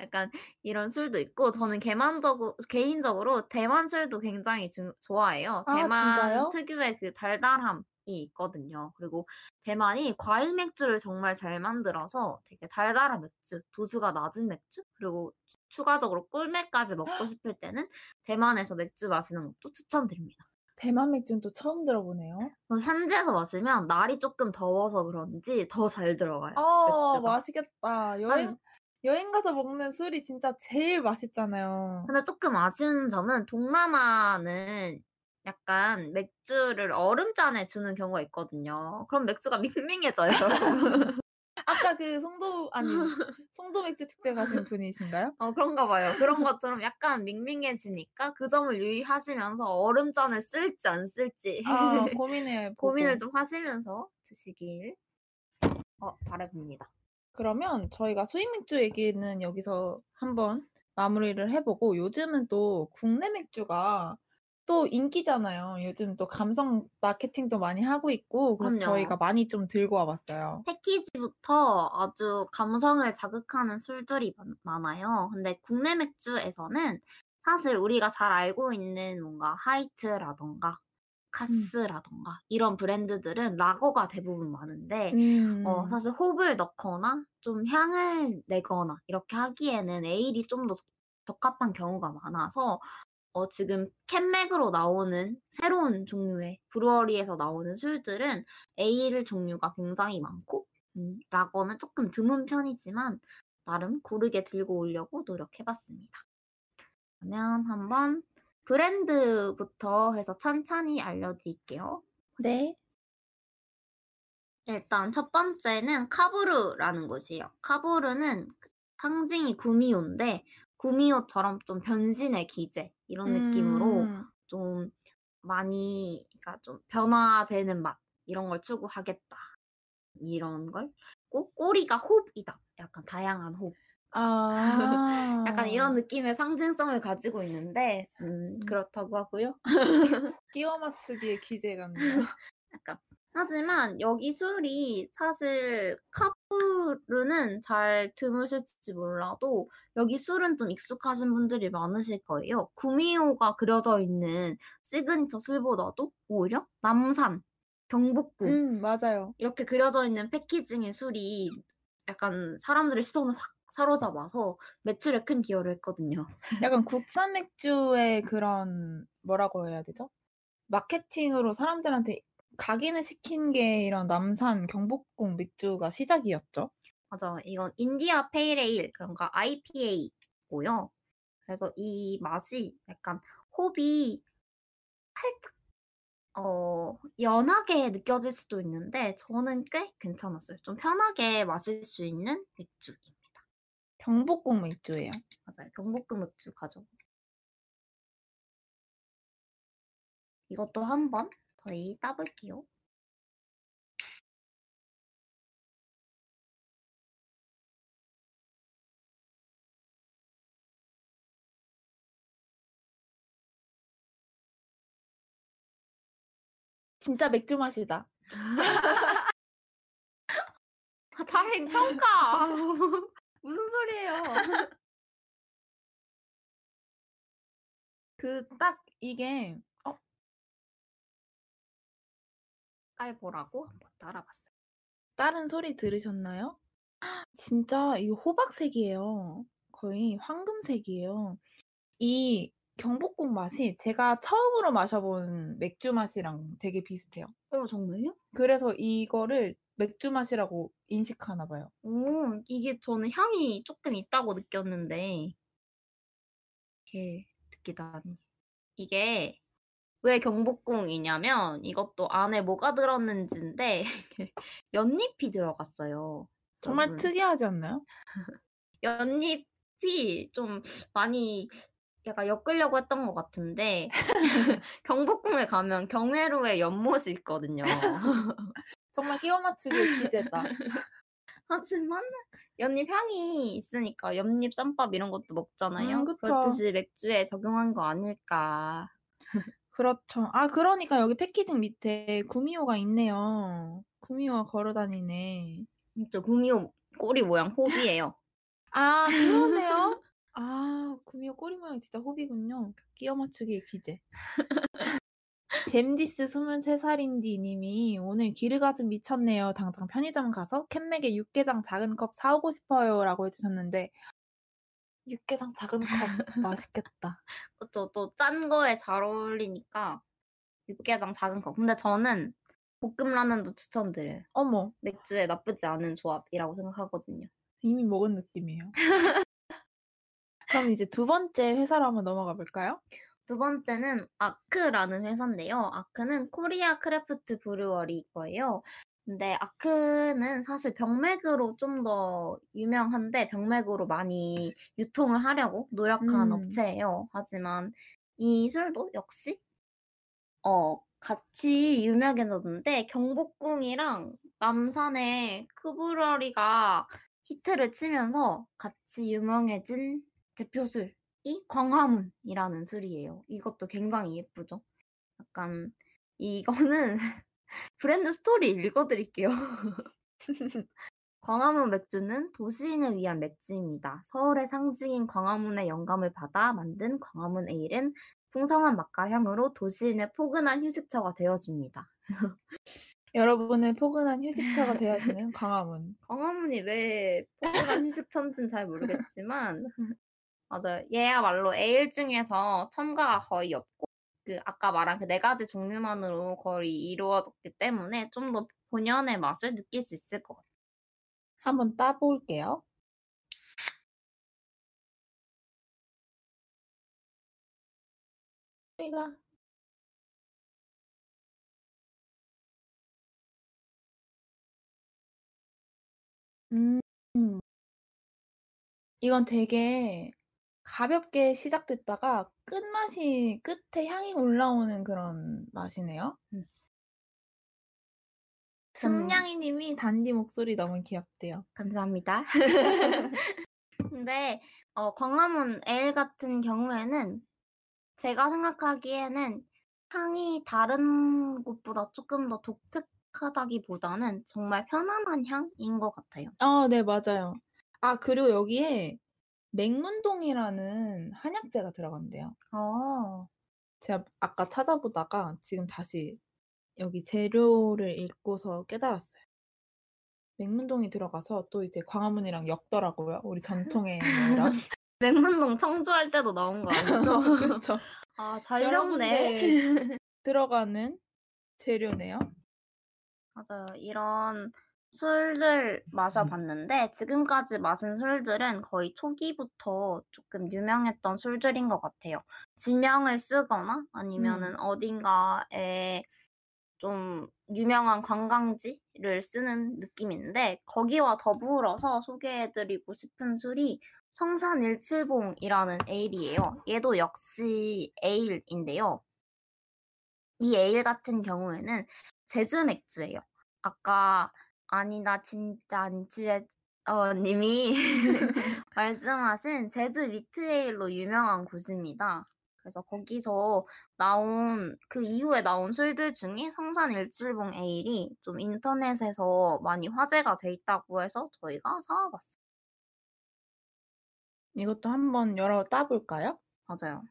약간 이런 술도 있고 저는 개만적으로 개인적으로 대만 술도 굉장히 중- 좋아해요. 아, 대만 진짜요? 특유의 그 달달함이 있거든요. 그리고 대만이 과일 맥주를 정말 잘 만들어서 되게 달달한 맥주, 도수가 낮은 맥주, 그리고 추가적으로 꿀맥까지 먹고 싶을 때는 대만에서 맥주 마시는 것도 추천드립니다. 대만 맥주는 또 처음 들어보네요. 어, 현지에서 마시면 날이 조금 더워서 그런지 더 잘 들어가요. 아, 맥주가. 맛있겠다. 여행 아니, 여행 가서 먹는 술이 진짜 제일 맛있잖아요. 근데 조금 아쉬운 점은 동남아는 약간 맥주를 얼음잔에 주는 경우가 있거든요. 그럼 맥주가 밍밍해져요. 아까 그 송도 아니 송도 맥주 축제 가신 분이신가요? 어, 그런가 봐요. 그런 것처럼 약간 밍밍해지니까 그 점을 유의하시면서 얼음잔을 쓸지 안 쓸지 아, 고민해. 고민을 좀 하시면서 드시길 어, 바라봅니다. 그러면 저희가 수입 맥주 얘기는 여기서 한번 마무리를 해보고 요즘은 또 국내 맥주가 또 인기잖아요. 요즘 또 감성 마케팅도 많이 하고 있고 그래서 그럼요. 저희가 많이 좀 들고 와봤어요. 패키지부터 아주 감성을 자극하는 술들이 많- 많아요. 근데 국내 맥주에서는 사실 우리가 잘 알고 있는 뭔가 하이트라던가 카스라던가 이런 브랜드들은 라거가 대부분 많은데 음. 어, 사실 홉을 넣거나 좀 향을 내거나 이렇게 하기에는 에일이 좀 더 적합한 경우가 많아서 어, 지금 캔맥으로 나오는 새로운 종류의 브루어리에서 나오는 술들은 에일 종류가 굉장히 많고 음, 라거는 조금 드문 편이지만 나름 고르게 들고 오려고 노력해봤습니다. 그러면 한번 브랜드부터 해서 천천히 알려드릴게요. 네. 일단 첫 번째는 카부르라는 곳이에요. 카부르는 상징이 구미호인데 구미호처럼 좀 변신의 기제 이런 느낌으로 음. 좀 많이 그러니까 좀 변화되는 맛 이런 걸 추구하겠다 이런 걸. 꼭 꼬리가 홉이다. 약간 다양한 홉. 아. 약간 이런 느낌의 상징성을 가지고 있는데 음, 음. 그렇다고 하고요. 끼워 맞추기의 기재 같네요. 약간 하지만 여기 술이 사실 카푸르는 잘 드무실지 몰라도 여기 술은 좀 익숙하신 분들이 많으실 거예요. 구미호가 그려져 있는 시그니처 술보다도 오히려 남산, 경복궁 음, 맞아요. 이렇게 그려져 있는 packaging의 술이 약간 사람들의 시선을 확 사로잡아서 매출에 큰 기여를 했거든요. 약간 국산 맥주의 그런 뭐라고 해야 되죠? 마케팅으로 사람들한테 각인을 시킨 게 이런 남산 경복궁 맥주가 시작이었죠. 맞아. 이건 India Pale Ale 그러니까 IPA고요. 그래서 이 맛이 약간 홉이 살짝 어 연하게 느껴질 수도 있는데 저는 꽤 괜찮았어요. 좀 편하게 마실 수 있는 맥주입니다. 경복궁 맥주예요. 맞아요. 경복궁 맥주 가져. 이것도 한번 저희 따볼게요. 진짜 맥주 맛이다. 아, 잘행 평가. 무슨 소리예요? 그 딱 이게 어 깔보라고 한번 따라봤어요. 다른 소리 들으셨나요? 진짜 이거 호박색이에요. 거의 황금색이에요. 이 경복궁 맛이 제가 처음으로 마셔본 맥주 맛이랑 되게 비슷해요. 어, 정말요? 그래서 이거를 맥주 맛이라고 인식하나 봐요. 오, 이게 저는 향이 조금 있다고 느꼈는데, 이렇게 느끼다니. 이게 왜 경복궁이냐면, 이것도 안에 뭐가 들었는지인데, 연잎이 들어갔어요. 정말. 특이하지 않나요? 연잎이 좀 많이 약간 엮으려고 했던 것 같은데, 경복궁에 가면 경회로의 연못이 있거든요. 정말 끼워 맞추기 기재다. 하지만 연잎 향이 있으니까 연잎 쌈밥 이런 것도 먹잖아요. 음. 그렇듯이 맥주에 적용한 거 아닐까. 그렇죠. 아, 그러니까 여기 패키징 밑에 구미호가 있네요. 구미호가 걸어 다니네. 진짜 구미호 꼬리 모양 호비예요. 아, 그러네요. 아, 구미호 꼬리 모양이 진짜 호비군요. 끼워 맞추기의 기재. 잼디스 23살인디 님이 오늘 기르가즘 미쳤네요. 당장 편의점 가서 캔맥에 육개장 작은 컵 사오고 싶어요. 라고 해주셨는데, 육개장 작은 컵 맛있겠다. 그쵸. 또 짠 거에 잘 어울리니까 육개장 작은 거. 근데 저는 볶음 라면도 추천드려요. 어머, 맥주에 나쁘지 않은 조합이라고 생각하거든요. 이미 먹은 느낌이에요. 그럼 이제 두 번째 회사로 한번 넘어가 볼까요? 두 번째는 ARK라는 회사인데요. ARK는 Korea Craft Brewery 거예요. 근데 ARK는 사실 병맥으로 좀 더 유명한데 병맥으로 많이 유통을 하려고 노력한 음. 업체예요. 하지만 이 술도 역시 어 같이 유명해졌는데 경복궁이랑 남산의 Kabrew가 히트를 치면서 같이 유명해진 대표 술이 광화문이라는 술이에요. 이것도 굉장히 예쁘죠. 약간 이거는 브랜드 스토리 읽어드릴게요. 광화문 맥주는 도시인을 위한 맥주입니다. 서울의 상징인 광화문의 영감을 받아 만든 광화문 에일은 풍성한 맛과 향으로 도시인의 포근한 휴식처가 되어줍니다. 여러분의 포근한 휴식처가 되어주는 광화문. 광화문이 왜 포근한 휴식처인지는 잘 모르겠지만 맞아요. 얘야말로 에일 중에서 첨가가 거의 없고 그 아까 말한 그 네 가지 종류만으로 거의 이루어졌기 때문에 좀 더 본연의 맛을 느낄 수 있을 것 같아요. 한번 따볼게요. 소리가 음, 이건 되게 가볍게 시작됐다가 끝맛이 끝에 향이 올라오는 그런 맛이네요. 음. 승냥이님이 단디 목소리 너무 귀엽대요. 감사합니다. 근데 어, 광화문 에일 같은 경우에는 제가 생각하기에는 향이 다른 곳보다 조금 더 독특하다기보다는 정말 편안한 향인 것 같아요. 아, 네, 맞아요. 아, 그리고 여기에 맹문동이라는 한약재가 들어간대요. 어, 제가 아까 찾아보다가 지금 다시 여기 재료를 읽고서 깨달았어요. 맹문동이 들어가서 또 이제 광화문이랑 엮더라고요. 우리 전통의 뭐랑. 맹문동 청주할 때도 나온 거 아니죠? 그렇죠. 아, 잘 엮네. 들어가는 재료네요. 맞아요. 이런 술들 마셔봤는데 지금까지 마신 술들은 거의 초기부터 조금 유명했던 술들인 것 같아요. 지명을 쓰거나 아니면은 어딘가에 좀 유명한 관광지를 쓰는 느낌인데 거기와 더불어서 소개해드리고 싶은 술이 성산 170이라는 에일이에요. 얘도 역시 에일인데요. 이 에일 같은 경우에는 제주 맥주예요. 아까 아니 나 진짜 안 취해 어 님이 말씀하신 제주 위트 에일로 유명한 곳입니다. 그래서 거기서 나온 그 이후에 나온 술들 중에 성산 일출봉 에일이 좀 인터넷에서 많이 화제가 돼 있다고 해서 저희가 사와 봤어요. 이것도 한번 열어 따볼까요? 맞아요.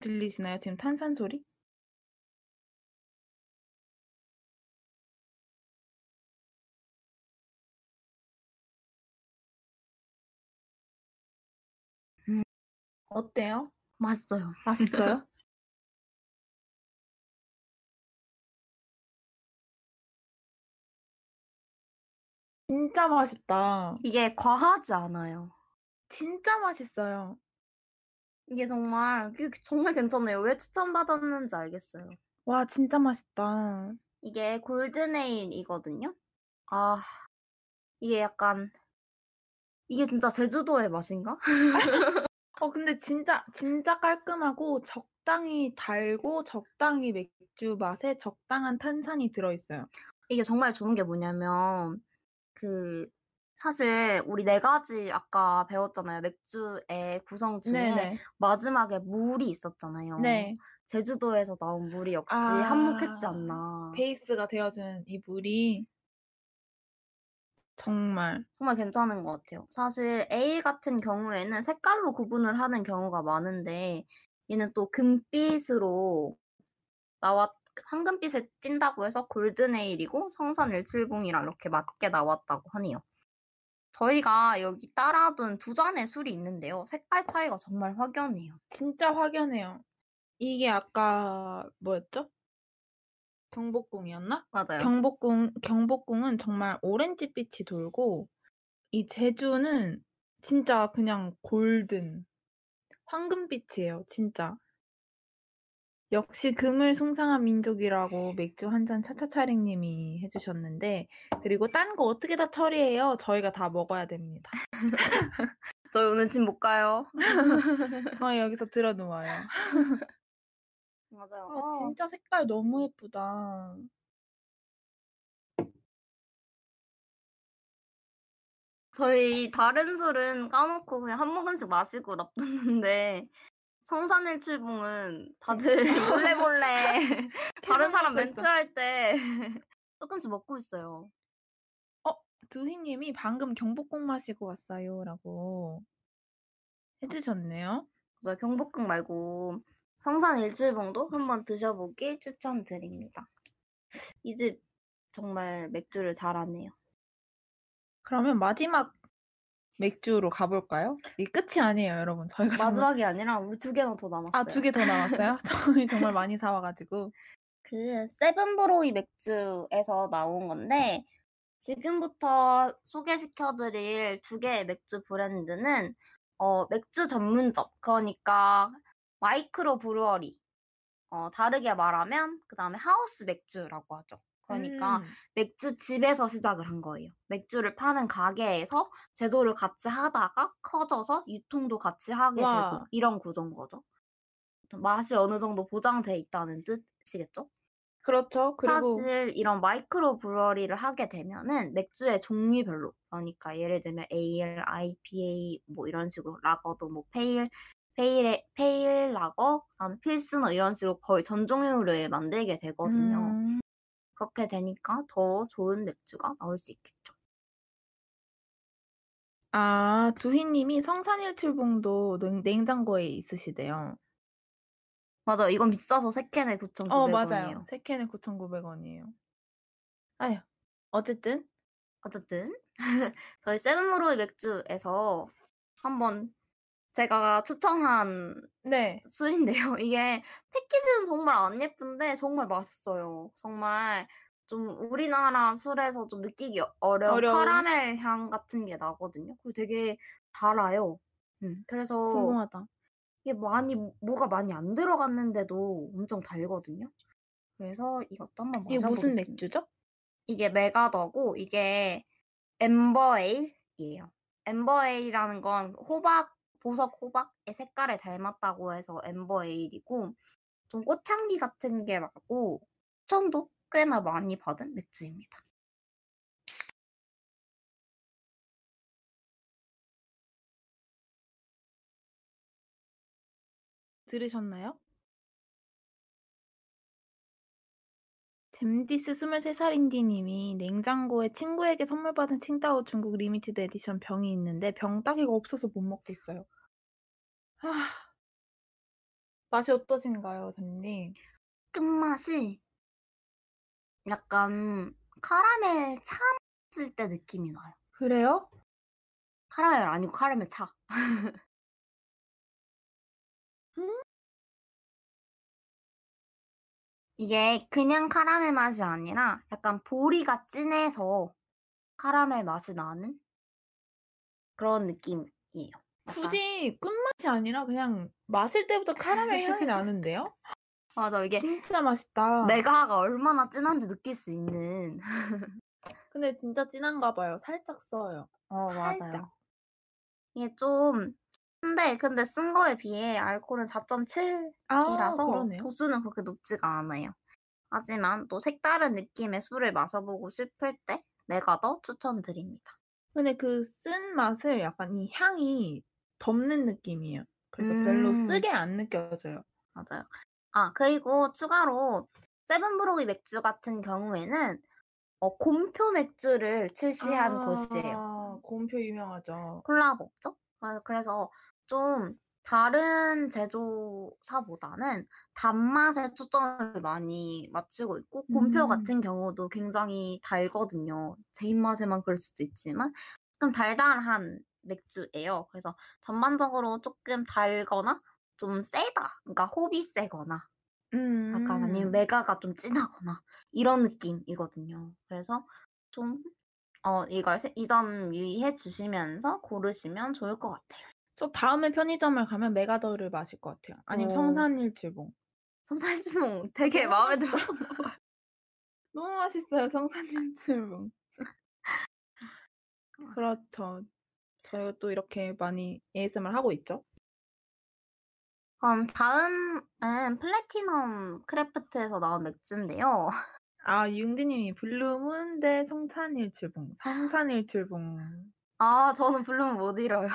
들리시나요? 지금 탄산 소리? 음. 어때요? 맛있어요. 맛있어요? 진짜 맛있다. 이게 과하지 않아요. 진짜 맛있어요. 이게 정말 이게 정말 괜찮아요. 왜 추천받았는지 알겠어요. 와, 진짜 맛있다. 이게 골든 에일이거든요. 아, 이게 약간 이게 진짜 제주도의 맛인가? 어, 근데 진짜 진짜 깔끔하고 적당히 달고 적당히 맥주 맛에 적당한 탄산이 들어 있어요. 이게 정말 좋은 게 뭐냐면 그 사실 우리 네 가지 아까 배웠잖아요. 맥주의 구성 중에 네네. 마지막에 물이 있었잖아요. 네. 제주도에서 나온 물이 역시 아, 한몫했지 않나. 베이스가 되어준 이 물이 정말 정말 괜찮은 것 같아요. 사실 에일 같은 경우에는 색깔로 구분을 하는 경우가 많은데 얘는 또 금빛으로 나왔 황금빛에 띈다고 해서 골든 에일이고 성산 일출봉이랑 이렇게 맞게 나왔다고 하네요. 저희가 여기 따라둔 두 잔의 술이 있는데요. 색깔 차이가 정말 확연해요. 진짜 확연해요. 이게 아까 뭐였죠? 경복궁이었나? 맞아요. 경복궁 경복궁은 정말 오렌지빛이 돌고 이 제주는 진짜 그냥 골든 황금빛이에요, 진짜. 역시 금을 숭상한 민족이라고 맥주 한 잔 차차차링님이 해주셨는데 그리고 딴 거 어떻게 다 처리해요? 저희가 다 먹어야 됩니다. 저희 오늘 집 못 가요. 저희 여기서 들어 누워요. 맞아요. 아, 진짜 색깔 너무 예쁘다. 저희 다른 술은 까놓고 그냥 한 모금씩 마시고 놔뒀는데 성산일출봉은 다들 몰래 몰래 다른 사람. 멘트할 때 조금씩 먹고 있어요. 두희님이 방금 경복궁 마시고 왔어요라고 해주셨네요. 그래서 경복궁 말고 성산일출봉도 한번 드셔보길 추천드립니다. 이 집 정말 맥주를 잘하네요. 그러면 마지막 맥주로 가볼까요? 이 끝이 아니에요, 여러분. 저희가 정말... 마지막이 아니라 우리 두 개나 더 남았어요. 아, 두 개 더 남았어요? 저희 정말 많이 사와가지고. 그 세븐브로이 맥주에서 나온 건데 지금부터 소개시켜드릴 두 개의 맥주 브랜드는 어, 맥주 전문점 그러니까 마이크로 브루어리 어, 다르게 말하면 그 다음에 하우스 맥주라고 하죠. 그러니까 음, 맥주 집에서 시작을 한 거예요. 맥주를 파는 가게에서 제조를 같이 하다가 커져서 유통도 같이 하게 와. 되고 이런 구조인 거죠. 맛이 어느 정도 보장돼 있다는 뜻이겠죠? 그렇죠. 그리고 사실 이런 microbrewery를 하게 되면은 맥주의 종류별로 그러니까 예를 들면 에일, IPA 뭐 이런 식으로 라거도 뭐 pale, 페일, 페일 라거, 그다음에 필스너 이런 식으로 거의 전 종류를 만들게 되거든요. 음, 그렇게 되니까 더 좋은 맥주가 나올 수 있겠죠. 아, 두희님이 성산일출봉도 냉, 냉장고에 있으시대요. 맞아요. 이건 비싸서 세 캔에 9,900원이에요. 어, 맞아요. 세 캔에 9,900원이에요. 아휴, 어쨌든 어쨌든 저희 세븐브로이 맥주에서 한번 제가 추천한 네, 술인데요. 이게 패키지는 정말 안 예쁜데 정말 맛있어요. 정말 좀 우리나라 술에서 좀 느끼기 어려운 어려운? 카라멜 향 같은 게 나거든요. 그리고 되게 달아요. 음, 그래서 궁금하다. 이게 많이 뭐가 많이 안 들어갔는데도 엄청 달거든요. 그래서 이것도 한번 이게 무슨 마셔보겠습니다. 맥주죠? 이게 메가더고 이게 엠버에일이에요. 엠버에일이라는 건 호박 보석 호박의 색깔에 닮았다고 해서 엠버 에일이고 좀 꽃향기 같은 게 나고 추천도 꽤나 많이 받은 맥주입니다. 들으셨나요? 잼디스 23살인디 님이 냉장고에 친구에게 선물 받은 칭따오 중국 limited edition 병이 있는데 병따개가 없어서 못 먹겠어요. 아, 맛이 어떠신가요, 댄님? 끝맛이 약간 카라멜 차 마실 때 느낌이 나요. 그래요? 카라멜 아니고 카라멜 차. 이게 그냥 카라멜 맛이 아니라 약간 보리가 진해서 카라멜 맛이 나는 그런 느낌이에요. 약간. 굳이 끝맛이 아니라 그냥 마실 때부터 카라멜 향이 나는데요? 맞아 이게 진짜 맛있다. 메가가 얼마나 진한지 느낄 수 있는. 근데 진짜 진한가 봐요. 살짝 써요. 어 살짝. 맞아요. 이게 좀 근데 근데 쓴 거에 비해 알코올은 4.7 아, 이라서 그러네요. 도수는 그렇게 높지가 않아요. 하지만 또 색다른 느낌의 술을 마셔보고 싶을 때 메가더 추천드립니다. 근데 그 쓴 맛을 약간 이 향이 덮는 느낌이에요. 그래서 별로 음. 쓰게 안 느껴져요. 맞아요. 아 그리고 추가로 세븐브로이 맥주 같은 경우에는 어, 곰표 맥주를 출시한 곳이에요. 아, 곰표 유명하죠. 콜라보죠. 아, 그래서 좀 다른 제조사보다는 단맛에 초점을 많이 맞추고 있고 곰표 음. 같은 경우도 굉장히 달거든요. 제 입맛에만 그럴 수도 있지만 좀 달달한 맥주예요. 그래서 전반적으로 조금 달거나 좀 세다. 그러니까 호비 세거나 음. 약간 아니면 메가가 좀 진하거나 이런 느낌이거든요. 그래서 좀 어, 이걸 이 점 유의해 주시면서 고르시면 좋을 것 같아요. 저 다음에 편의점을 가면 맥아더를 마실 것 같아요. 아니면 오. 성산일출봉. 성산일출봉 되게 마음에 드나 봐요. 너무 맛있어요, 성산일출봉. 그렇죠. 저희가 또 이렇게 많이 ASMR 하고 있죠. 그럼 다음은 Platinum Craft에서 나온 맥주인데요. 아, 융디님이 Blue Moon 대 성산일출봉, 성산일출봉. 아, 저는 Blue Moon 못 잃어요.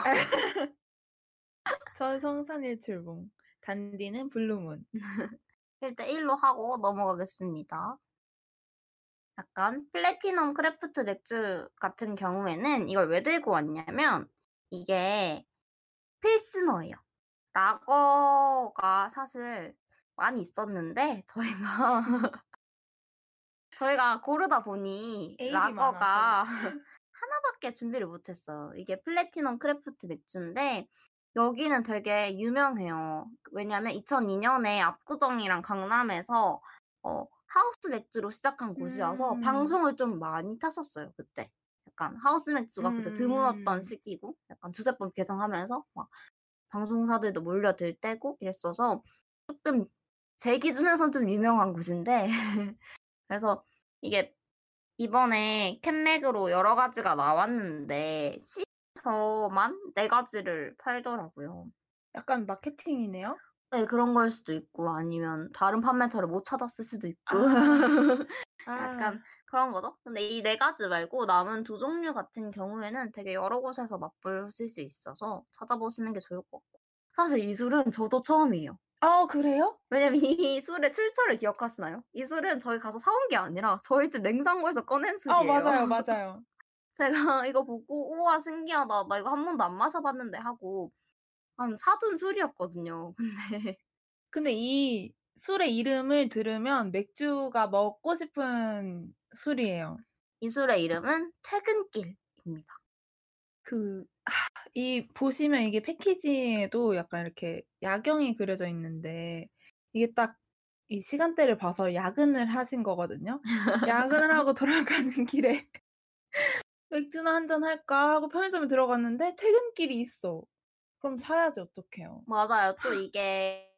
전 성산일출봉. 단디는 Blue Moon. 1대1로 하고 넘어가겠습니다. 약간 Platinum Craft 맥주 같은 경우에는 이걸 왜 들고 왔냐면 이게 필스너예요. 라거가 사실 많이 있었는데 저희가 저희가 고르다 보니 라거가 하나밖에 준비를 못했어요. 이게 Platinum Craft 맥주인데 여기는 되게 유명해요. 왜냐하면 2002년에 압구정이랑 강남에서 어, 하우스 맥주로 시작한 곳이어서 음. 방송을 좀 많이 탔었어요 그때. 약간 하우스 맥주가 그때 드물었던 음. 시기고 약간 번성하면서 막 방송사들도 몰려들 때고 이랬어서 조금 제 기준에선 좀 유명한 곳인데 그래서 이게 이번에 캔맥으로 여러 가지가 나왔는데 시에서만 네 가지를 팔더라고요. 약간 마케팅이네요. 네, 그런 걸 수도 있고 아니면 다른 판매처를 못 찾았을 수도 있고 아, 약간 그런 거죠. 근데 이 네 가지 말고 남은 두 종류 같은 경우에는 되게 여러 곳에서 맛보실 수 있어서 찾아보시는 게 좋을 것 같고 사실 이 술은 저도 처음이에요. 아, 그래요? 왜냐면 이 술의 출처를 기억하시나요? 이 술은 저희 가서 사온 게 아니라 저희 집 냉장고에서 꺼낸 술이에요. 아, 맞아요, 맞아요. 제가 이거 보고 우와 신기하다. 나 이거 한 번도 안 마셔봤는데 하고 한 사둔 술이었거든요. 근데 근데 이 술의 이름을 들으면 맥주가 먹고 싶은 술이에요. 이 술의 이름은 퇴근길입니다. 그, 하, 이, 보시면 이게 패키지에도 약간 이렇게 야경이 그려져 있는데, 이게 딱 이 시간대를 봐서 야근을 하신 거거든요. 야근을 하고 돌아가는 길에 맥주나 한 잔 할까 하고 편의점에 들어갔는데 퇴근길이 있어. 그럼 사야지 어떡해요. 맞아요. 또 이게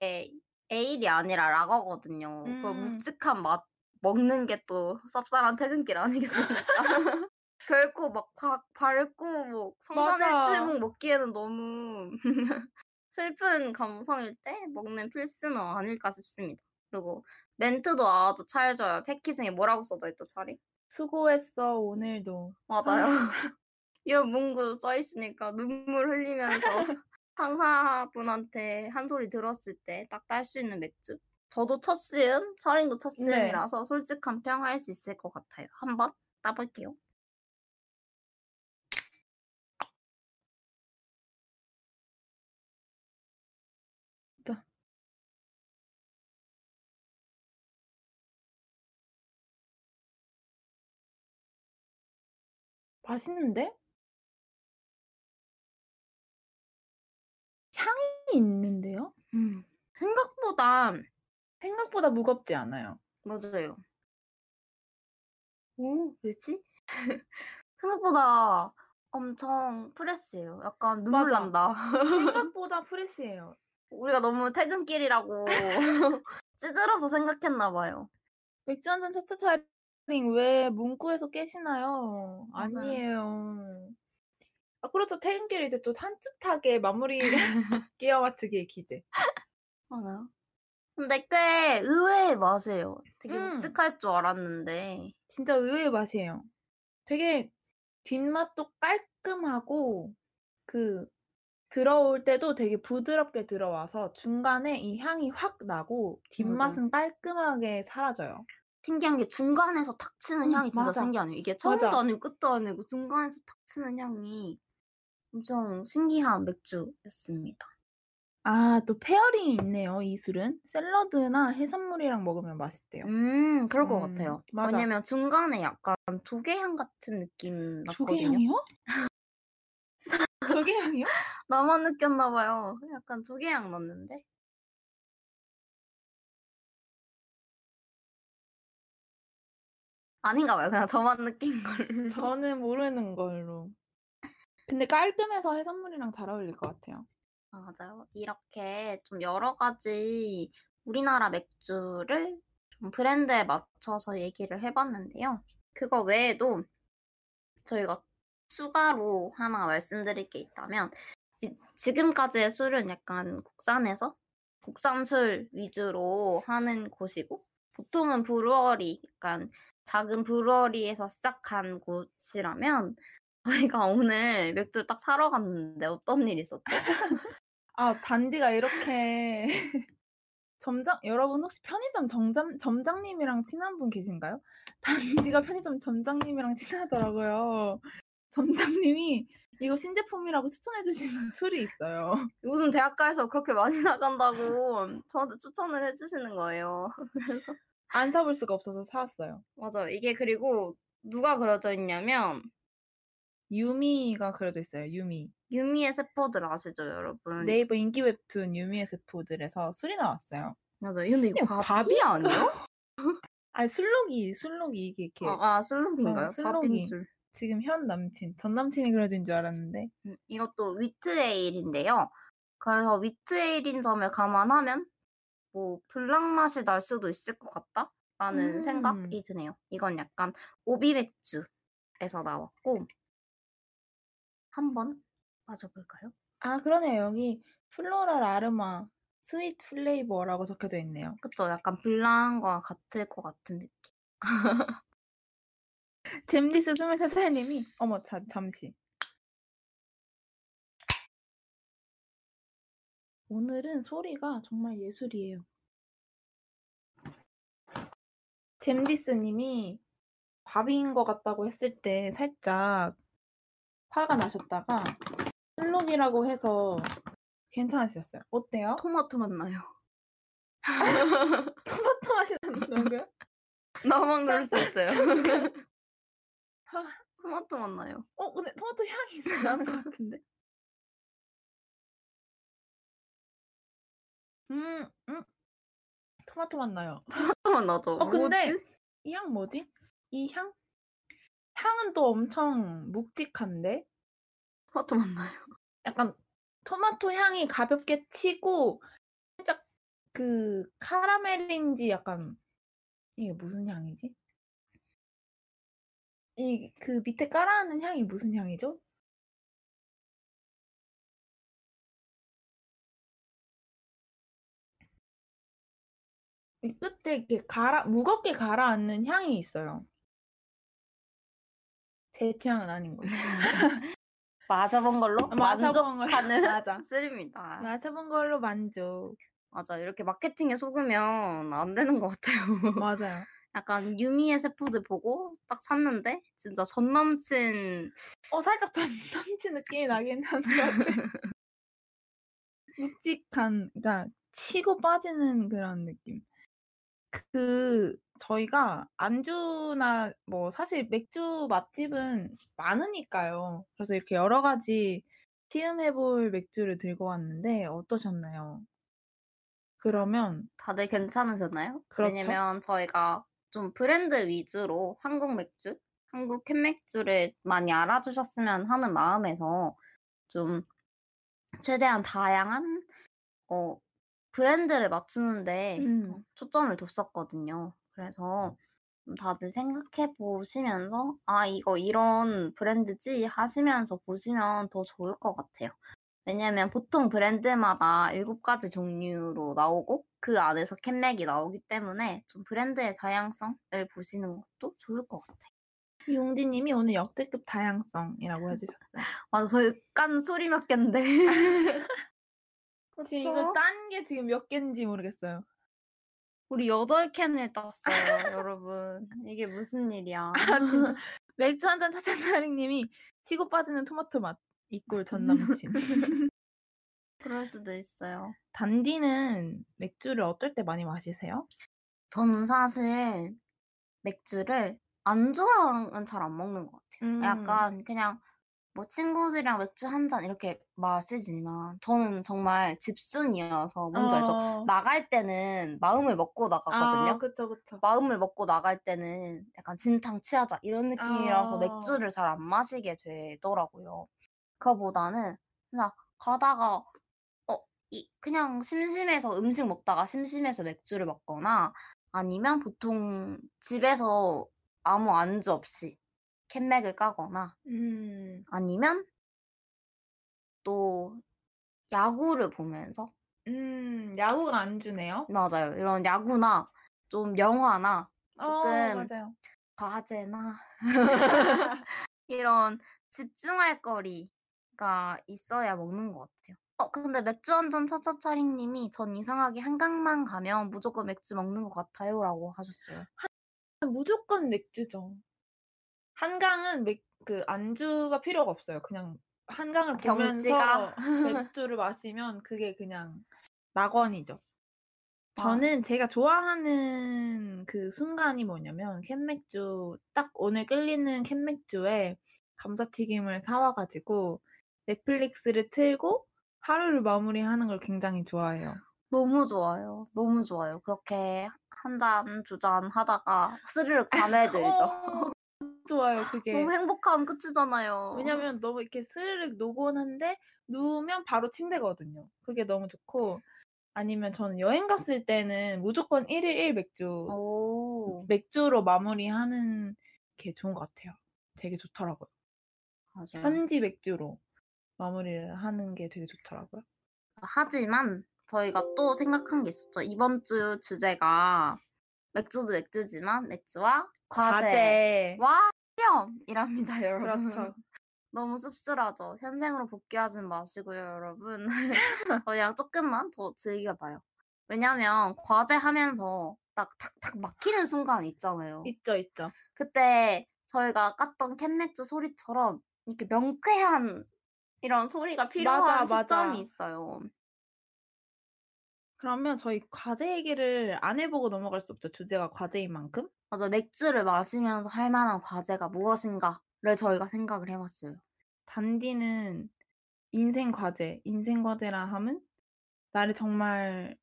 에일이 아니라 라거거든요. 그 음. 묵직한 맛 먹는 게 또 쌉쌀한 퇴근길 아니겠습니까? 결코 막 바, 밝고 뭐. 성산일치묵 먹기에는 너무 슬픈 감성일 때 먹는 필수는 아닐까 싶습니다. 그리고 멘트도 아주 찰져요. 패키징에 뭐라고 써져 있죠, 차리? 수고했어 오늘도. 맞아요. 이런 문구 써 있으니까 눈물 흘리면서 상사분한테 한 소리 들었을 때 딱 딸 수 있는 맥주. 저도 첫 시음, 차린도 첫 네. 시음이라서 솔직한 평 할 수 있을 것 같아요. 한번 따볼게요. 맛있는데? 향이 있는데요? 음, 생각보다 생각보다 무겁지 않아요. 맞아요. 오, 왜지? 생각보다 엄청 프레시해요. 약간 눈물 맞아. 난다. 생각보다 프레시해요. 우리가 너무 퇴근길이라고 찌들어서 생각했나 봐요. 맥주 한 잔 차차 차 링 왜 문구에서 깨시나요? 맞아요. 아니에요. 아, 그렇죠. 퇴근길에 이제 또 산뜻하게 마무리 끼워 맞추기의 기재. 맞아요. 근데 꽤 의외의 맛이에요. 되게 음. 묵직할 줄 알았는데. 진짜 의외의 맛이에요. 되게 뒷맛도 깔끔하고 그 들어올 때도 되게 부드럽게 들어와서 중간에 이 향이 확 나고 뒷맛은 깔끔하게 사라져요. 신기한 게 중간에서 탁 치는 음, 향이 진짜 맞아. 신기하네요. 이게 처음도 맞아. 아니고 끝도 아니고 중간에서 탁 치는 향이 엄청 신기한 맥주였습니다. 아, 또 pairing이 있네요, 이 술은. 샐러드나 해산물이랑 먹으면 맛있대요. 음, 그럴 것 음, 같아요. 맞아. 왜냐면 중간에 약간 조개향 같은 느낌 났거든요. 조개향이요? 조개향이요? 나만 느꼈나 봐요. 약간 조개향 났는데. 아닌가 봐요. 그냥 저만 느낀 걸로. 저는 모르는 걸로. 근데 깔끔해서 해산물이랑 잘 어울릴 것 같아요. 아, 맞아요. 이렇게 좀 여러 가지 우리나라 맥주를 좀 브랜드에 맞춰서 얘기를 해봤는데요. 그거 외에도 저희가 추가로 하나 말씀드릴 게 있다면 이- 지금까지의 술은 약간 국산에서 국산 술 위주로 하는 곳이고 보통은 브루어리, 약간 작은 브루어리에서 시작한 곳이라면 저희가 오늘 맥주를 딱 사러 갔는데 어떤 일이 있었죠? 아, 단디가 이렇게 점장 여러분 혹시 편의점 점장 점장님이랑 친한 분 계신가요? 단디가 편의점 점장님이랑 친하더라고요. 점장님이 이거 신제품이라고 추천해 주시는 술이 있어요. 요즘 대학가에서 그렇게 많이 나간다고 저한테 추천을 해 주시는 거예요. 안 사볼 수가 없어서 사왔어요. 맞아요. 이게 그리고 누가 그려져 있냐면 유미가 그려져 있어요. 유미. 유미의 세포들 아시죠, 여러분? 네이버 인기 웹툰 유미의 세포들에서 술이 나왔어요. 맞아요. 근데 이거 그냥 밥이 아니에요? 아, 술록이 술록이 이게 이렇게 아, 아 술록인가요? 어, 술록이. 밥인 줄. 지금 현 남친, 전 남친이 그려진 줄 알았는데 음, 이것도 위트에일인데요. 그래서 위트에일인 점을 감안하면 뭐 블랑 맛이 날 수도 있을 것 같다라는 음. 생각이 드네요. 이건 약간 오비 맥주에서 나왔고 한번 마셔볼까요? 아 그러네요. 여기 floral aroma sweet flavor라고 적혀져 있네요. 그쵸? 약간 블랑과 같을 것 같은 느낌. 잼디스 23살님이 어머 자, 잠시 오늘은 소리가 정말 예술이에요. 잼디스님이 밥인 것 같다고 했을 때 살짝 화가 나셨다가 슬록이라고 해서 괜찮으셨어요. 어때요? 토마토 맛 나요. 토마토 맛이 난다고요? 나만 그럴 수 있어요. 아. 토마토 맛 나요. 어 근데 토마토 향이 나는 것 같은데. 음, 음. 토마토 맛 나요. 토마토 맛 나죠? 어 근데 뭐지? 이 향 뭐지? 이 향? 향은 또 엄청 묵직한데 토마토 맛 나요. 약간 토마토 향이 가볍게 치고 살짝 그 카라멜인지 약간 이게 무슨 향이지? 이 그 밑에 깔아놓은 향이 무슨 향이죠? 끝에 이렇게 가라 무겁게 가라앉는 향이 있어요. 제 취향은 아닌 거죠. 마셔본 걸로 마셔본 걸로 만족하는 맞아. 술입니다. 마셔본 걸로 만족. 맞아. 이렇게 마케팅에 속으면 안 되는 것 같아요. 맞아요. 약간 유미의 세포들 보고 딱 샀는데 진짜 전 남친 어 살짝 전 남친 느낌이 나긴 하는 것 같아. 묵직한 그러니까 치고 빠지는 그런 느낌. 그 저희가 안주나 뭐 사실 맥주 맛집은 많으니까요. 그래서 이렇게 여러 가지 시음해 볼 맥주를 들고 왔는데 어떠셨나요? 그러면 다들 괜찮으셨나요? 그렇죠. 왜냐면 저희가 좀 브랜드 위주로 한국 맥주, 한국 캔맥주를 많이 알아주셨으면 하는 마음에서 좀 최대한 다양한 어, 브랜드를 맞추는데 음. 어, 초점을 뒀었거든요. 그래서 좀 다들 생각해 보시면서 아 이거 이런 브랜드지 하시면서 보시면 더 좋을 것 같아요. 왜냐면 보통 브랜드마다 7가지 종류로 나오고 그 안에서 캔맥이 나오기 때문에 좀 브랜드의 다양성을 보시는 것도 좋을 것 같아요. 용디님이 오늘 역대급 다양성이라고 해주셨어요. 맞아, 저희 깐 소리 몇 갠데. 지금? 이거 딴 게 지금 몇 개인지 모르겠어요. 우리 8캔을 땄어요, 여러분. 이게 무슨 일이야. 아 진짜 맥주 한잔 차차차링님이 치고 빠지는 토마토 맛 이꼴 전 남친. 그럴 수도 있어요. 단디는 맥주를 어떨 때 많이 마시세요? 저는 사실 맥주를 안주랑은 잘 안 먹는 것 같아요. 음. 약간 그냥 뭐 친구들이랑 맥주 한 잔 이렇게 마시지만 저는 정말 집순이어서 뭔지 알죠? 어. 나갈 때는 마음을 먹고 나가거든요. 아, 그쵸 그쵸. 마음을 먹고 나갈 때는 약간 진탕 취하자 이런 느낌이라서 아. 맥주를 잘 안 마시게 되더라고요. 그거보다는 그냥 가다가 어, 이 그냥 심심해서 음식 먹다가 심심해서 맥주를 먹거나 아니면 보통 집에서 아무 안주 없이 캔맥을 까거나 음. 아니면 또 야구를 보면서 음, 야구가 안 주네요. 맞아요. 이런 야구나 좀 영화나 어, 조금 맞아요. 과제나 이런 집중할 거리가 있어야 먹는 것 같아요. 어, 근데 맥주 한 잔 차차차링 님이 전 이상하게 한강만 가면 무조건 맥주 먹는 것 같아요. 라고 하셨어요. 무조건 맥주죠. 한강은 맥, 그 안주가 필요가 없어요. 그냥 한강을 보면서 경치가. 맥주를 마시면 그게 그냥 낙원이죠. 아. 저는 제가 좋아하는 그 순간이 뭐냐면 캔맥주 딱 오늘 끌리는 캔맥주에 감자튀김을 사와가지고 넷플릭스를 틀고 하루를 마무리하는 걸 굉장히 좋아해요. 너무 좋아요. 너무 좋아요. 그렇게 한 잔, 두 잔 하다가 스르륵 잠에 들죠. 어, 좋아요 그게. 너무 행복한 끝이잖아요. 왜냐면 너무 이렇게 스르륵 노곤한데 누우면 바로 침대거든요. 그게 너무 좋고 아니면 저는 여행 갔을 때는 무조건 1일 1 맥주 오, 맥주로 마무리하는 게 좋은 것 같아요. 되게 좋더라고요. 맞아요. 현지 맥주로 마무리를 하는 게 되게 좋더라고요. 하지만 저희가 또 생각한 게 있었죠. 이번 주 주제가 맥주도 맥주지만 맥주와 과제와 과제. 시험이랍니다, 여러분. 그렇죠. 너무 씁쓸하죠. 현생으로 복귀하진 마시고요, 여러분. 저희랑 조금만 더 즐겨봐요. 왜냐면 과제 하면서 딱 탁탁 막히는 순간 있잖아요. 있죠, 있죠. 그때 저희가 깠던 캔맥주 소리처럼 이렇게 명쾌한 이런 소리가 필요한 맞아, 시점이 맞아. 있어요. 그러면 저희 과제 얘기를 안 해보고 넘어갈 수 없죠. 주제가 과제인 만큼. 맞아, 맥주를 마시면서 할 만한 과제가 무엇인가를 저희가 생각을 해봤어요. 단디는 인생 과제, 인생 과제라 하면 나를 정말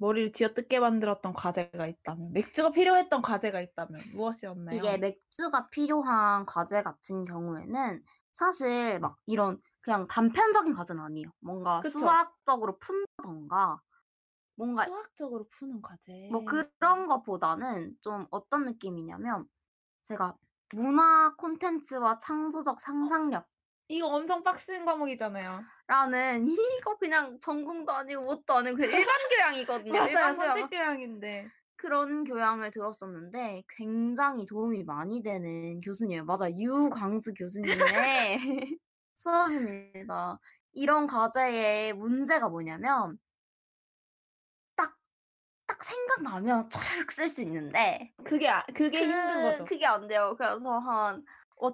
머리를 쥐어뜯게 만들었던 과제가 있다면, 맥주가 필요했던 과제가 있다면 무엇이었나요? 이게 맥주가 필요한 과제 같은 경우에는 사실 막 이런 그냥 단편적인 과제는 아니에요. 뭔가 그쵸. 수학적으로 푼다던가 뭔가 수학적으로 푸는 과제. 뭐 그런 것보다는 좀 어떤 느낌이냐면 제가 문화 콘텐츠와 창조적 상상력 이거 엄청 빡센 과목이잖아요. 라는 이거 그냥 전공도 아니고 뭣도 아니고 그냥 일반 교양이거든요. 맞아요. 일반. 선택 교양인데. 그런 교양을 들었었는데 굉장히 도움이 많이 되는 교수님이에요. 맞아, 유광수 교수님의 수업입니다. 이런 과제의 문제가 뭐냐면 딱, 딱 생각나면 촥 쓸 수 있는데 그게 아, 그게 힘든 그- 거죠. 그게 안 돼요. 그래서 한 어,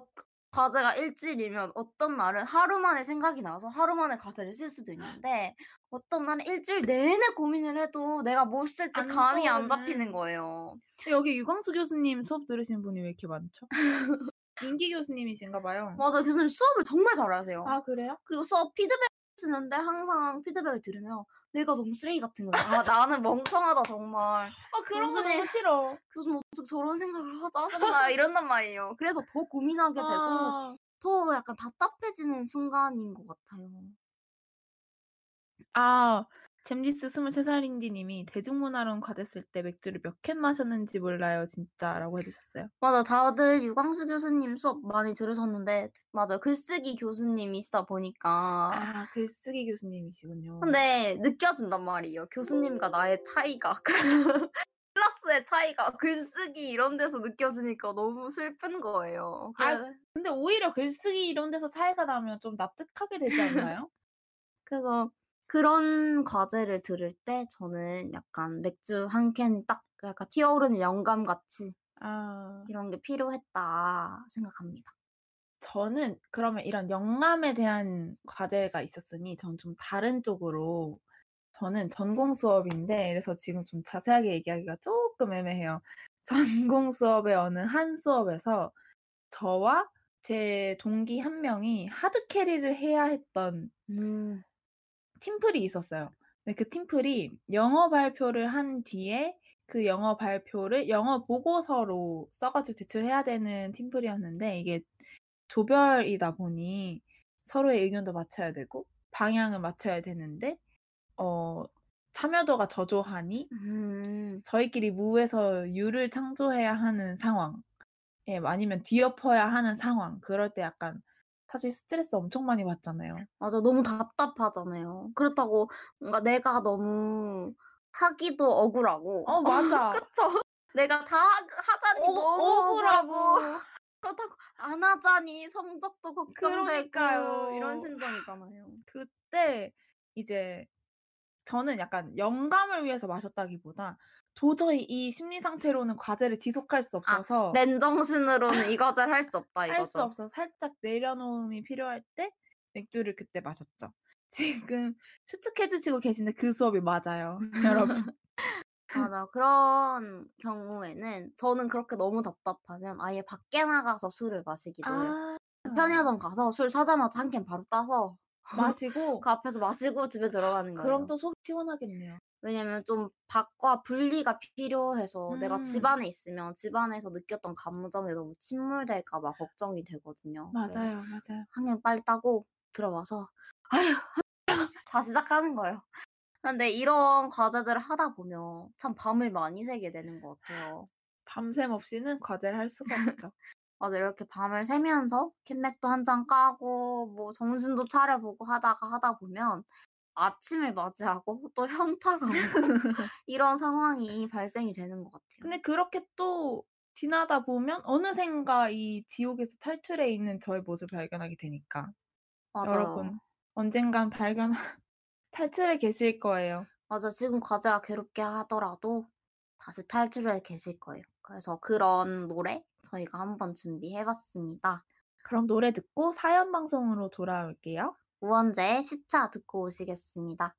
과제가 일주일이면 어떤 날은 하루 만에 생각이 나서 하루 만에 과제를 쓸 수도 있는데 어떤 날은 일주일 내내 고민을 해도 내가 뭘 쓸지 안 감이 안 떠오르는. 잡히는 거예요. 여기 유광수 교수님 수업 들으시는 분이 왜 이렇게 많죠? 민기 교수님이신가 봐요. 맞아, 교수님 수업을 정말 잘하세요. 아 그래요? 그리고 수업 피드백 쓰는데 항상 피드백을 들으면 내가 너무 쓰레기 같은 거야. 아, 나는 멍청하다 정말. 아 그런 거. 너무 싫어. 교수님 어떻게 저런 생각을 하자 정말 이런단 말이에요. 그래서 더 고민하게 되고 아, 더 약간 답답해지는 순간인 것 같아요. 아 잼지스 23살인디 님이 대중문화론 과제 쓸때 맥주를 몇 캔 마셨는지 몰라요 진짜 라고 해주셨어요. 맞아, 다들 유광수 교수님 수업 많이 들으셨는데 맞아, 글쓰기 교수님이시다 보니까 아 글쓰기 교수님이시군요. 근데 느껴진단 말이에요. 교수님과 나의 차이가 클래스의 차이가 글쓰기 이런 데서 느껴지니까 너무 슬픈 거예요. 아, 근데 오히려 글쓰기 이런 데서 차이가 나면 좀 납득하게 되지 않나요? 그래서 그런 과제를 들을 때 저는 약간 맥주 한 캔이 딱 약간 튀어오르는 영감 같이 아 이런 게 필요했다 생각합니다. 저는 그러면 이런 영감에 대한 과제가 있었으니 전 좀 다른 쪽으로 저는 전공 수업인데 그래서 지금 좀 자세하게 얘기하기가 조금 애매해요. 전공 수업의 어느 한 수업에서 저와 제 동기 한 명이 하드 캐리를 해야 했던 음, 팀플이 있었어요. 근데 그 팀플이 영어 발표를 한 뒤에 그 영어 발표를 영어 보고서로 써가지고 제출해야 되는 팀플이었는데 이게 조별이다 보니 서로의 의견도 맞춰야 되고 방향을 맞춰야 되는데 어 참여도가 저조하니 음, 저희끼리 무에서 유를 창조해야 하는 상황, 예, 아니면 뒤엎어야 하는 상황, 그럴 때 약간 사실 스트레스 엄청 많이 받잖아요. 맞아. 너무 답답하잖아요. 그렇다고 뭔가 내가 너무 하기도 억울하고. 어, 맞아. 그쵸? 내가 다 하- 하자니 어, 너무 억울하고. 억울하고. 그렇다고 안 하자니 성적도 그러니까요. 이런 심정이잖아요. 그때 이제 저는 약간 영감을 위해서 마셨다기보다 도저히 이 심리 상태로는 과제를 지속할 수 없어서 맨정신으로는 이 과제를 할수 없다 할 수. 없어서 살짝 내려놓음이 필요할 때 맥주를 그때 마셨죠. 지금 추측해 주시고 계신데 그 수업이 맞아요. 여러분. 맞아. 그런 경우에는 저는 그렇게 너무 답답하면 아예 밖에 나가서 술을 마시기도 해요. 아. 편의점 가서 술 사자마자 한 캔 바로 따서 마시고 그 앞에서 마시고 집에 들어가는 거예요. 그럼 또속 시원하겠네요. 왜냐면 좀 밖과 분리가 필요해서 내가 음. 집안에 있으면 집안에서 느꼈던 감정에 너무 침몰될까 봐 걱정이 되거든요. 맞아요, 맞아요. 한캔 빨리 따고 들어와서 아휴 다 시작하는 거예요. 근데 이런 과제들을 하다 보면 참 밤을 많이 새게 되는 것 같아요. 밤샘 없이는 과제를 할 수가 없죠. 맞아 이렇게 밤을 새면서 캔맥도 한 잔 까고 뭐 정신도 차려보고 하다가 하다 보면 아침을 맞이하고 또 현타가 오고 이런 상황이 발생이 되는 것 같아요. 근데 그렇게 또 지나다 보면 어느샌가 이 지옥에서 탈출해 있는 저의 모습을 발견하게 되니까 맞아요. 여러분 언젠간 발견 탈출해 계실 거예요. 맞아 지금 과제가 괴롭게 하더라도 다시 탈출해 계실 거예요. 그래서 그런 노래 저희가 한번 준비해봤습니다. 그럼 노래 듣고 사연 방송으로 돌아올게요. 우원재의 시차 듣고 오시겠습니다.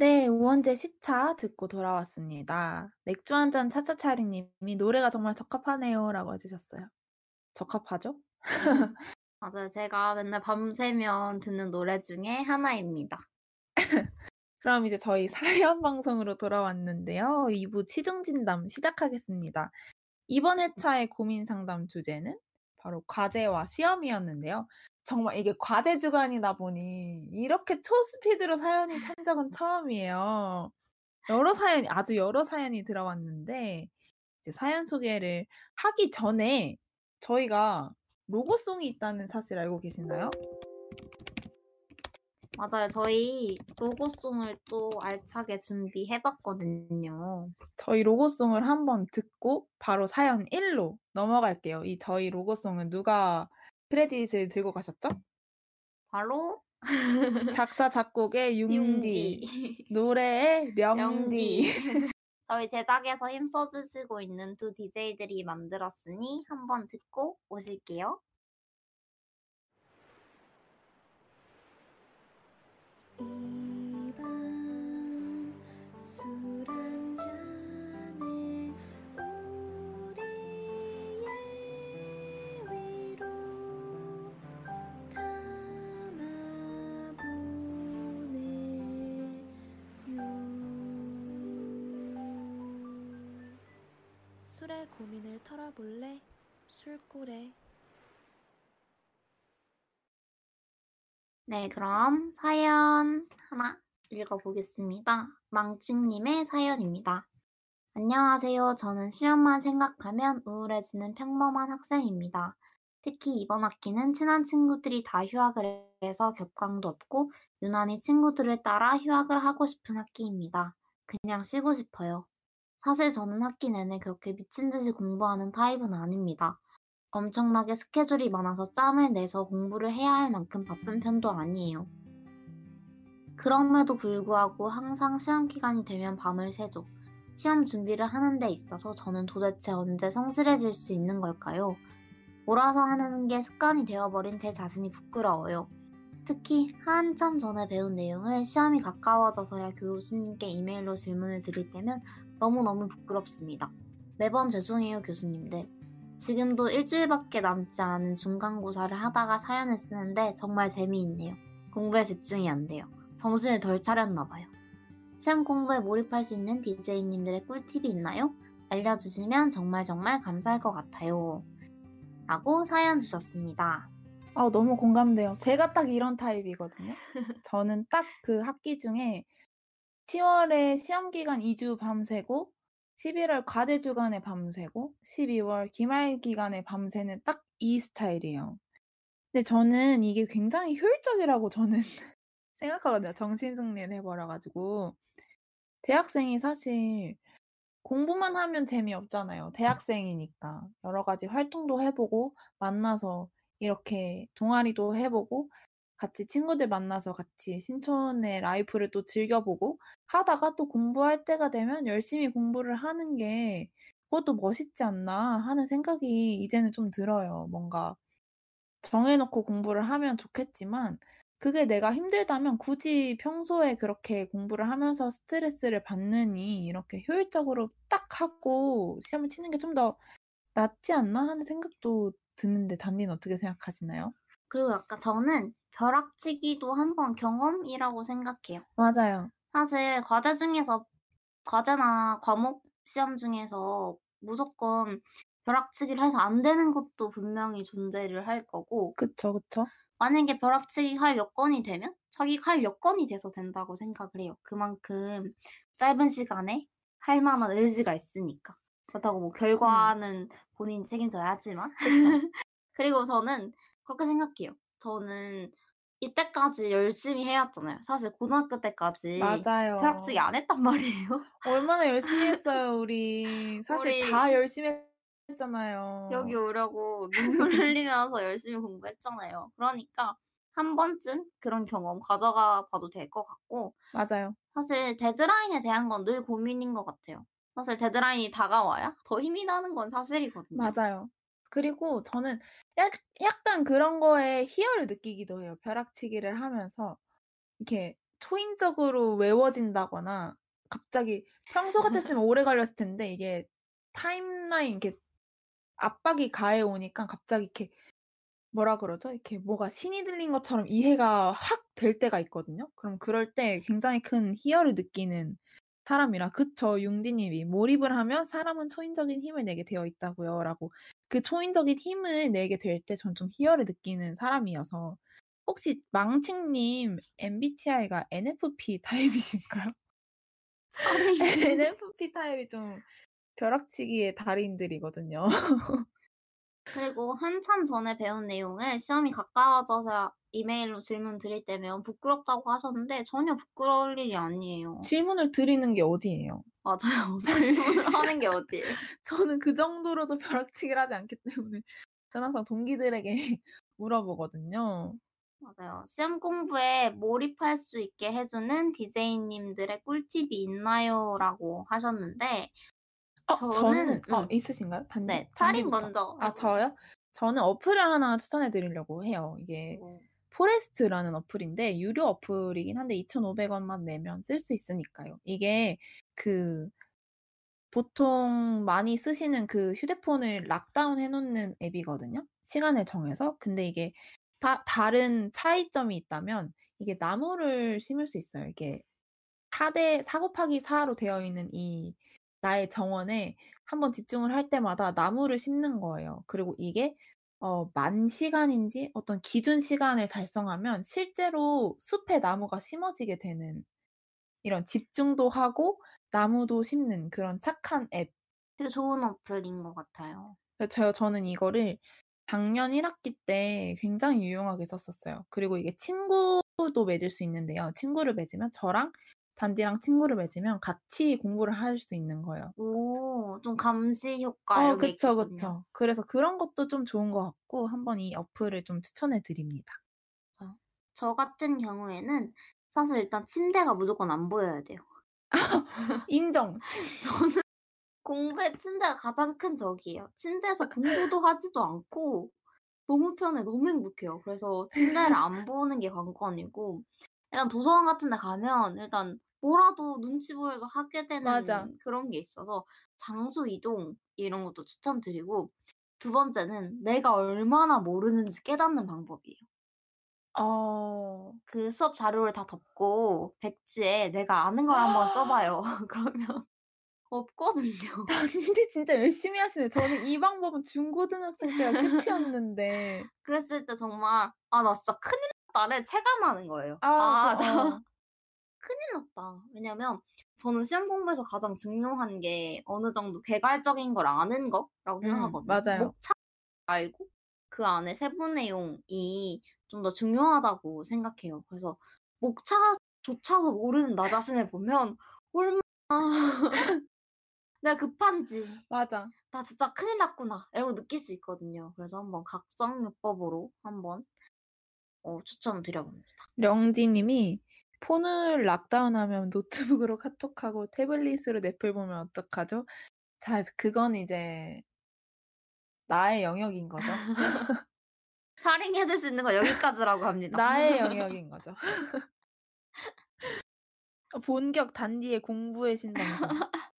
네, 우원재 시차 듣고 돌아왔습니다. 맥주 한 잔 차차차리 님이 노래가 정말 적합하네요라고 해 주셨어요. 적합하죠? 맞아요. 제가 맨날 밤새면 듣는 노래 중에 하나입니다. 그럼 이제 저희 사연 방송으로 돌아왔는데요. 2부 취중 진담 시작하겠습니다. 이번 회차의 고민 상담 주제는 바로 과제와 시험이었는데요. 정말 이게 과제 주간이다 보니 이렇게 초스피드로 사연이 찬 적은 처음이에요. 여러 사연이 아주 여러 사연이 들어왔는데 이제 사연 소개를 하기 전에 저희가 로고송이 있다는 사실 알고 계시나요? 맞아요. 저희 로고송을 또 알차게 준비해봤거든요. 저희 로고송을 한번 듣고 바로 사연 1로 넘어갈게요. 이 저희 로고송은 누가 크레딧을 들고 가셨죠? 바로 작사 작곡의 융디, 융디, 노래의 령디. 저희 제작에서 힘써주시고 있는 두 DJ들이 만들었으니 한번 듣고 오실게요. 이 고민을 털어볼래 술고래 네, 그럼 사연 하나 읽어보겠습니다. 망칭님의 사연입니다. 안녕하세요. 저는 시험만 생각하면 우울해지는 평범한 학생입니다. 특히 이번 학기는 친한 친구들이 다 휴학을 해서 겹강도 없고 유난히 친구들을 따라 휴학을 하고 싶은 학기입니다. 그냥 쉬고 싶어요. 사실 저는 학기 내내 그렇게 미친 듯이 공부하는 타입은 아닙니다. 엄청나게 스케줄이 많아서 짬을 내서 공부를 해야 할 만큼 바쁜 편도 아니에요. 그럼에도 불구하고 항상 시험 기간이 되면 밤을 새죠. 시험 준비를 하는 데 있어서 저는 도대체 언제 성실해질 수 있는 걸까요? 몰아서 하는 게 습관이 되어버린 제 자신이 부끄러워요. 특히 한참 전에 배운 내용을 시험이 가까워져서야 교수님께 이메일로 질문을 드릴 때면 너무너무 부끄럽습니다. 매번 죄송해요, 교수님들. 지금도 일주일밖에 남지 않은 중간고사를 하다가 사연을 쓰는데 정말 재미있네요. 공부에 집중이 안 돼요. 정신을 덜 차렸나 봐요. 시험 공부에 몰입할 수 있는 DJ님들의 꿀팁이 있나요? 알려주시면 정말 정말 감사할 것 같아요. 라고 사연 주셨습니다. 아, 너무 공감돼요. 제가 딱 이런 타입이거든요. 저는 딱 그 학기 중에 10월에 시험 기간 2주 밤새고 11월 과제 주간에 밤새고 12월 기말 기간에 밤새는 딱 이 스타일이에요. 근데 저는 이게 굉장히 효율적이라고 저는 생각하거든요. 정신 승리를 해버려 가지고 대학생이 사실 공부만 하면 재미없잖아요. 대학생이니까 여러 가지 활동도 해보고 만나서 이렇게 동아리도 해보고 같이 친구들 만나서 같이 신촌의 라이프를 또 즐겨보고 하다가 또 공부할 때가 되면 열심히 공부를 하는 게 그것도 멋있지 않나 하는 생각이 이제는 좀 들어요. 뭔가 정해놓고 공부를 하면 좋겠지만 그게 내가 힘들다면 굳이 평소에 그렇게 공부를 하면서 스트레스를 받느니 이렇게 효율적으로 딱 하고 시험을 치는 게 좀 더 낫지 않나 하는 생각도 드는데 단디는 어떻게 생각하시나요? 그리고 약간 저는 벼락치기도 한번 경험이라고 생각해요. 맞아요. 사실 과제 중에서 과제나 과목 시험 중에서 무조건 벼락치기를 해서 안 되는 것도 분명히 존재를 할 거고 그쵸, 그쵸. 만약에 벼락치기 할 여건이 되면 자기가 할 여건이 돼서 된다고 생각을 해요. 그만큼 짧은 시간에 할 만한 의지가 있으니까. 그렇다고 뭐 결과는 본인이 책임져야 하지만. 그리고 저는 그렇게 생각해요. 저는 이때까지 열심히 해왔잖아요. 사실 고등학교 때까지 맞아요. 벼락치기 안 했단 말이에요. 얼마나 열심히 했어요, 우리. 사실 우리 다 열심히 했잖아요. 여기 오려고 눈물 흘리면서 열심히 공부했잖아요. 그러니까 한 번쯤 그런 경험 가져가 봐도 될 것 같고 맞아요. 사실 데드라인에 대한 건 늘 고민인 것 같아요. 사실 데드라인이 다가와야 더 힘이 나는 건 사실이거든요. 맞아요. 그리고 저는 약, 약간 그런 거에 희열을 느끼기도 해요. 벼락치기를 하면서 이렇게 초인적으로 외워진다거나 갑자기 평소 같았으면 오래 걸렸을 텐데 이게 타임라인 이렇게 압박이 가해 오니까 갑자기 이렇게 뭐라 그러죠? 이렇게 뭐가 신이 들린 것처럼 이해가 확 될 때가 있거든요. 그럼 그럴 때 굉장히 큰 희열을 느끼는 사람이라 그쵸 융디님이 "몰입을 하면 사람은 초인적인 힘을 내게 되어 있다."고요.라고 그 초인적인 힘을 내게 될 때 전 좀 희열을 느끼는 사람이어서 혹시 망칭님 MBTI가 NFP 타입이신가요? NFP 타입이 좀 벼락치기의 달인들이거든요. 그리고 한참 전에 배운 내용을 시험이 가까워져서 이메일로 질문 드릴 때면 부끄럽다고 하셨는데 전혀 부끄러울 일이 아니에요. 질문을 드리는 게 어디예요? 맞아요. 질문을 하는 게 어디예요. 저는 그 정도로도 벼락치기를 하지 않기 때문에 저는 항상 동기들에게 물어보거든요. 맞아요. 시험 공부에 몰입할 수 있게 해 주는 디제이님들의 꿀팁이 있나요?라고 하셨는데 어 저는 저는 어 음. 있으신가요? 단디 네. 차림. 먼저 아. 저요? 저는 어플을 하나 추천해 드리려고 해요. 이게 어. 포레스트라는 어플인데 유료 어플이긴 한데 2,500 원만 내면 쓸 수 있으니까요. 이게 그 보통 많이 쓰시는 그 휴대폰을 lockdown 해 놓는 앱이거든요, 시간을 정해서. 근데 이게 다 다른 차이점이 있다면 이게 나무를 심을 수 있어요. 이게 4대 4 곱하기 4로 되어 있는 이 나의 정원에 한번 집중을 할 때마다 나무를 심는 거예요. 그리고 이게 어 만 시간인지 어떤 기준 시간을 달성하면 실제로 숲에 나무가 심어지게 되는 이런 집중도 하고 나무도 심는 그런 착한 앱. 되게 좋은 어플인 것 같아요. 저 저는 이거를 작년 1 학기 때 굉장히 유용하게 썼었어요. 그리고 이게 친구도 맺을 수 있는데요. 친구를 맺으면 저랑 단디랑 친구를 맺으면 같이 공부를 할 수 있는 거예요. 오. 좀 감시 효과 어 그쵸. 그쵸. 그래서 그런 것도 좀 좋은 것 같고 한번 이 어플을 좀 추천해 드립니다. 저 저 같은 경우에는 사실 일단 침대가 무조건 안 보여야 돼요. 인정. 저는 공부에 침대가 가장 큰 적이에요. 침대에서 공부도 하지도 않고 너무 편해. 너무 행복해요. 그래서 침대를 안 보는 게 관건이고 약간 도서관 같은 데 가면 일단 뭐라도 눈치 보여서 하게 맞아. 되는 그런 게 있어서 장소 이동 이런 것도 추천드리고 두 번째는 내가 얼마나 모르는지 깨닫는 방법이에요. 어. 그 수업 자료를 다 덮고 백지에 내가 아는 걸 한번 써 봐요. 그러면 없거든요. 단디 진짜 열심히 하시네. 저는 이 방법은 중고등학생 때가 끝이었는데. 그랬을 때 정말 '아 나 진짜 큰일 났다.'를 체감하는 거예요. 아 아그나 어. 큰일 났다. 왜냐면 저는 시험 공부에서 가장 중요한 게 어느 정도 개괄적인 걸 아는 거라고 음 생각하거든요. 맞아요. 목차 알고 그 안에 세부 내용이 좀 더 중요하다고 생각해요. 그래서 목차조차도 모르는 나 자신을 보면 얼마나 내가 급한지 맞아. '나 진짜 큰일 났구나.' 이런 걸 느낄 수 있거든요. 그래서 한번 각성요법으로 한번 어 추천드려 봅니다. 령디 님이 " 폰을 락다운하면 노트북으로 카톡하고 태블릿으로 넷플 보면 어떡하죠?" 자 그건 이제 나의 영역인 거죠. 살인해 줄 수 있는 건 여기까지라고 합니다. 나의 영역인 거죠. 어 본격 단디의 공부의 신방송.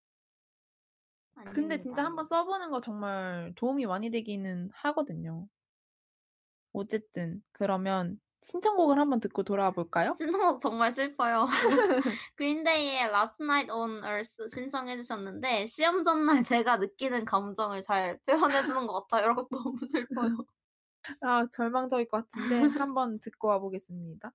근데 진짜 한번 아닙니다. 써 보는 거 정말 도움이 많이 되기는 하거든요. 어쨌든 그러면 신청곡을 한번 듣고 돌아와 볼까요? 신청곡 정말 슬퍼요. 그린데이의 Last Night on Earth 신청해 주셨는데 시험 전날 제가 느끼는 감정을 잘 표현해 주는 것 같아요. 이런 거 너무 슬퍼요. 아 절망적일 것 같은데 한번 듣고 와 보겠습니다.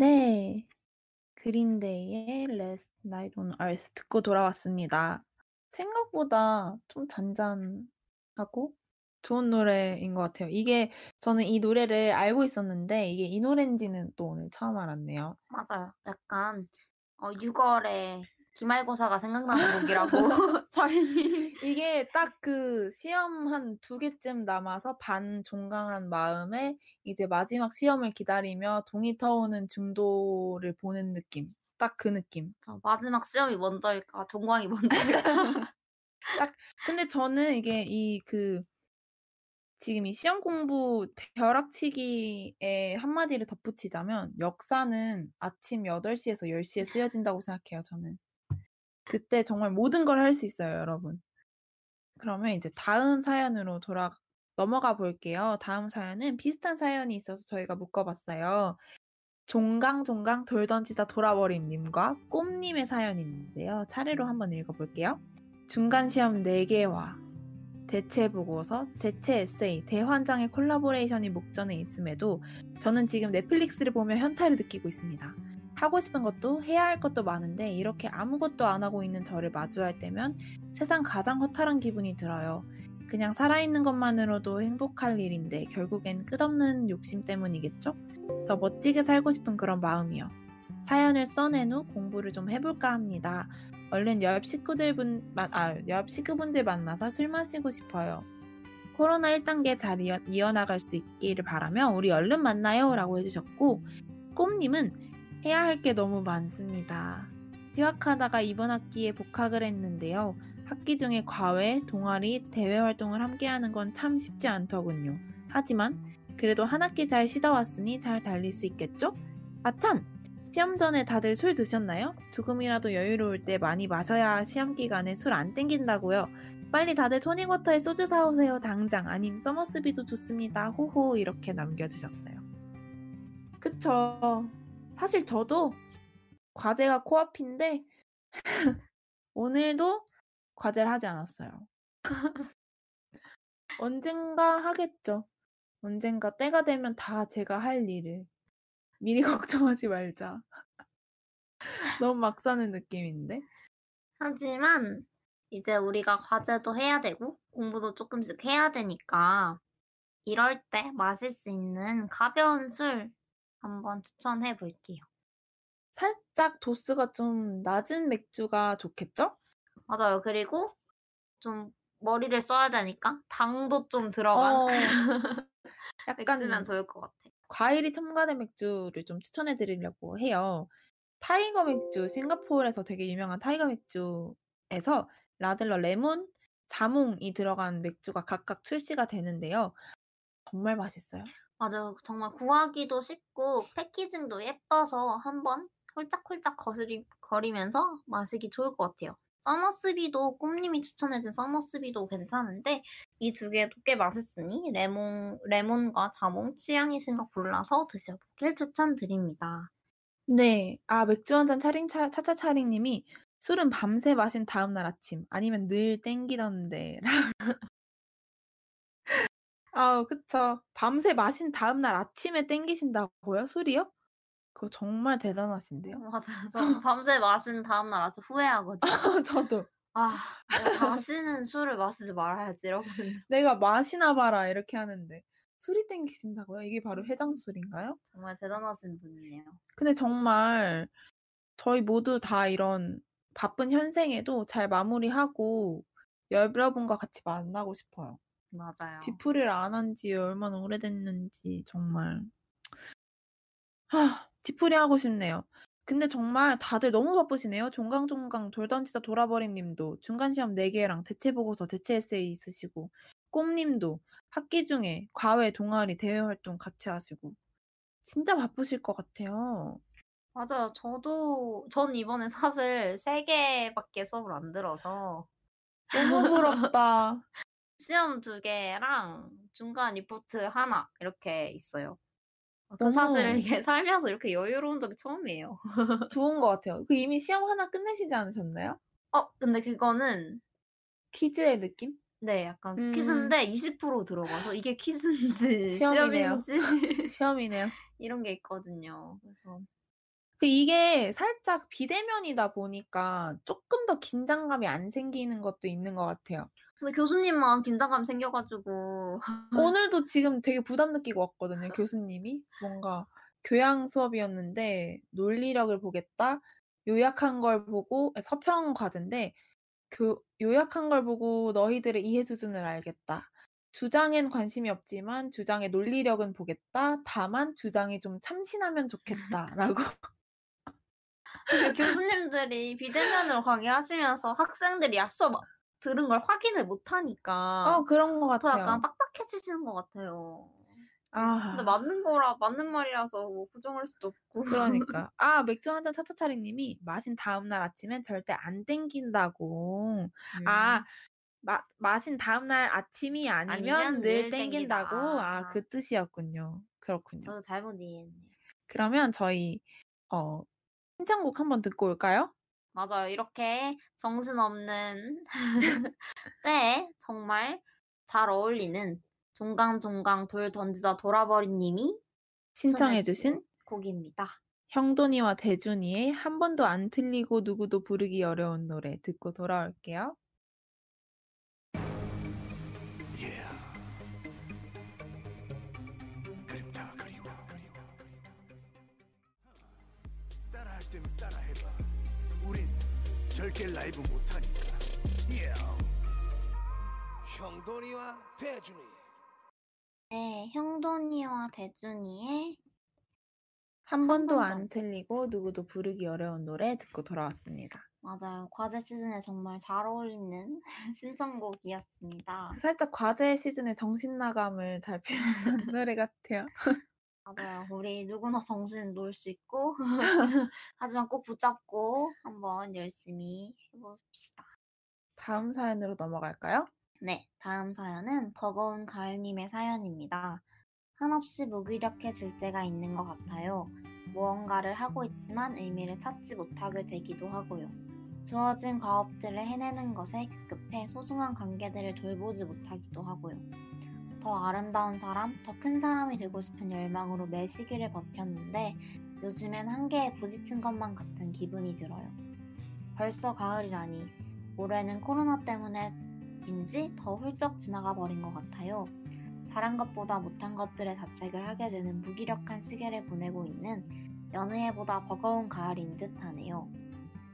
네. 그린데이의 Last Night on Earth 듣고 돌아왔습니다. 생각보다 좀 잔잔하고 좋은 노래인 것 같아요. 이게 저는 이 노래를 알고 있었는데 이게 이 노래인지는 또 오늘 처음 알았네요. 맞아요. 약간 어 6월에 기말고사가 생각나는 곡이라고 찰리 이게 딱 그 시험 한 두 개쯤 남아서 반 종강한 마음에 이제 마지막 시험을 기다리며 동이 터오는 중도를 보는 느낌. 딱 그 느낌. 저 마지막 시험이 먼저일까 종강이 먼저일까 딱 근데 저는 이게 이 그 지금 이 시험 공부 벼락치기에 한마디를 덧붙이자면 역사는 아침 8시에서 10시에 쓰여진다고 생각해요, 저는. 그때 정말 모든 걸 할 수 있어요, 여러분. 그러면 이제 다음 사연으로 돌아 넘어가 볼게요. 다음 사연은 비슷한 사연이 있어서 저희가 묶어봤어요. 종강종강 돌던지다 돌아버림 님과 꼼님의 사연이 있는데요. 차례로 한번 읽어볼게요. 중간 시험 4개와 대체 보고서, 대체 에세이, 대환장의 콜라보레이션이 목전에 있음에도 저는 지금 넷플릭스를 보며 현타를 느끼고 있습니다. 하고 싶은 것도 해야 할 것도 많은데 이렇게 아무것도 안 하고 있는 저를 마주할 때면 세상 가장 허탈한 기분이 들어요. 그냥 살아있는 것만으로도 행복할 일인데 결국엔 끝없는 욕심 때문이겠죠? 더 멋지게 살고 싶은 그런 마음이요. 사연을 써낸 후 공부를 좀 해볼까 합니다. 얼른 옆 식구들 분, 아, 옆 식구분들 만나서 술 마시고 싶어요. 코로나 1단계 잘 이어, 이어나갈 수 있기를 바라며 우리 얼른 만나요 라고 해주셨고 꼼님은 해야 할 게 너무 많습니다. 휴학하다가 이번 학기에 복학을 했는데요. 학기 중에 과외, 동아리, 대외 활동을 함께 하는 건 참 쉽지 않더군요. 하지만 그래도 한 학기 잘 쉬다 왔으니 잘 달릴 수 있겠죠? 아참! 시험 전에 다들 술 드셨나요? 조금이라도 여유로울 때 많이 마셔야 시험 기간에 술 안 땡긴다고요. 빨리 다들 토닉워터에 소주 사오세요 당장 아님 서머스비도 좋습니다 호호 이렇게 남겨주셨어요. 그쵸. 사실 저도 과제가 코앞인데 오늘도 과제를 하지 않았어요. 언젠가 하겠죠. 언젠가 때가 되면 다 제가 할 일을. 미리 걱정하지 말자. 너무 막 사는 느낌인데? 하지만 이제 우리가 과제도 해야 되고 공부도 조금씩 해야 되니까 이럴 때 마실 수 있는 가벼운 술 한번 추천해 볼게요. 살짝 도수가 좀 낮은 맥주가 좋겠죠? 맞아요. 그리고 좀 머리를 써야 되니까 당도 좀 들어간 어, 맥주면 약간 좋을 것 같아. 과일이 첨가된 맥주를 좀 추천해 드리려고 해요. 타이거 맥주, 싱가포르에서 되게 유명한 타이거 맥주에서 라들러 레몬, 자몽이 들어간 맥주가 각각 출시가 되는데요. 정말 맛있어요. 맞아요. 정말 구하기도 쉽고 packaging도 예뻐서 한번 홀짝홀짝 거스리, 거리면서 마시기 좋을 것 같아요. 서머스비도 꿈님이 추천해준 서머스비도 괜찮은데 이 두 개도 꽤 맛있으니 레몬, 레몬과 자몽 취향이신 거 골라서 드셔보길 추천드립니다. 네. 아, 맥주 한 잔 차링 차, 차차 차링님이 술은 밤새 마신 다음날 아침 아니면 늘 땡기던데. 아, 그쵸. 밤새 마신 다음 날 아침에 땡기신다고요? 술이요? 그거 정말 대단하신데요? 맞아요. 저 밤새 마신 다음 날 아주 후회하거든요. 저도. 아, 다시는 술을 마시지 말아야지 이러거든요. 내가 마시나 봐라 이렇게 하는데 술이 땡기신다고요? 이게 바로 해장술인가요? 정말 대단하신 분이네요. 근데 정말 저희 모두 다 이런 바쁜 현생에도 잘 마무리하고 여러분과 같이 만나고 싶어요. 맞아요. 뒤풀이를 안 한 지 얼마나 오래됐는지 정말 하, 뒤풀이 하고 싶네요. 근데 정말 다들 너무 바쁘시네요. 종강종강 돌던지다 돌아버림 님도 중간 시험 4개랑 대체 보고서 대체 에세이 있으시고 꼼님도 학기 중에 과외 동아리 대외 활동 같이 하시고 진짜 바쁘실 것 같아요. 맞아요. 저도 전 이번에 사실 세 개밖에 수업을 안 들어서 너무 부럽다. 시험 두 개랑 중간 리포트 하나 이렇게 있어요. 그 너무- 사실 이게 살면서 이렇게 여유로운 적이 처음이에요. 좋은 것 같아요. 그 이미 시험 하나 끝내시지 않으셨나요? 어, 근데 그거는 퀴즈의 느낌? 네, 약간 음. 퀴즈인데 20% 들어가서 이게 퀴즈인지 시험이네요. 시험인지 시험이네요. 이런 게 있거든요. 그래서 그 이게 살짝 비대면이다 보니까 조금 더 긴장감이 안 생기는 것도 있는 것 같아요. 근데 교수님만 긴장감 생겨가지고 오늘도 지금 되게 부담 느끼고 왔거든요. 교수님이 뭔가 교양 수업이었는데 논리력을 보겠다. 요약한 걸 보고 서평 과제인데 교, 요약한 걸 보고 너희들의 이해 수준을 알겠다. 주장엔 관심이 없지만 주장의 논리력은 보겠다. 다만 주장이 좀 참신하면 좋겠다라고. 교수님들이 비대면으로 강의하시면서 학생들이 약속 들은 걸 확인을 못 하니까 어 그런 것더 같아요. 약간 빡빡해지시는 것 같아요. 아. 근데 맞는 거라 맞는 말이라서 뭐 부정할 수도 없고. 그러니까. 아 맥주 한잔 차차차리 님이 마신 다음 날 아침엔 절대 안 땡긴다고. 음. 아 마, 마신 다음 날 아침이 아니면 아니면 늘 늘 땡긴다고? 아, 그 뜻이었군요. 그렇군요. 저도 잘못 이해했네요. 그러면 저희 어 신청곡 한번 듣고 올까요? 맞아요. 이렇게 정신없는 때에 정말 잘 어울리는 종강종강 돌 던지다 돌아버린 님이 신청해 추천해주신 주신 곡입니다. 형돈이와 대준이의 한 번도 안 틀리고 누구도 부르기 어려운 노래 듣고 돌아올게요. 절대 라이브 못하니까 yeah. 형돈이와 대준이 네, 형돈이와 대준이의 한 번도 번도 안안 틀리고 누구도 부르기 어려운 노래 듣고 돌아왔습니다. 맞아요. 과제 시즌에 정말 잘 어울리는 신청곡이었습니다. 그 살짝 과제 시즌의 정신 나감을 잘 표현한 노래 같아요. 맞아요. 우리 누구나 정신 놓을 수 있고 하지만 꼭 붙잡고 한번 열심히 해봅시다. 다음 사연으로 넘어갈까요? 네, 다음 사연은 버거운 가을님의 사연입니다. 한없이 무기력해질 때가 있는 것 같아요. 무언가를 하고 있지만 의미를 찾지 못하게 되기도 하고요. 주어진 과업들을 해내는 것에 급급해 소중한 관계들을 돌보지 못하기도 하고요. 더 아름다운 사람, 더 큰 사람이 되고 싶은 열망으로 매 시기를 버텼는데 요즘엔 한계에 부딪힌 것만 같은 기분이 들어요. 벌써 가을이라니 올해는 코로나 때문에인지 더 훌쩍 지나가 버린 것 같아요. 다른 것보다 못한 것들의 자책을 하게 되는 무기력한 시기를 보내고 있는 여느 해보다 버거운 가을인 듯 하네요.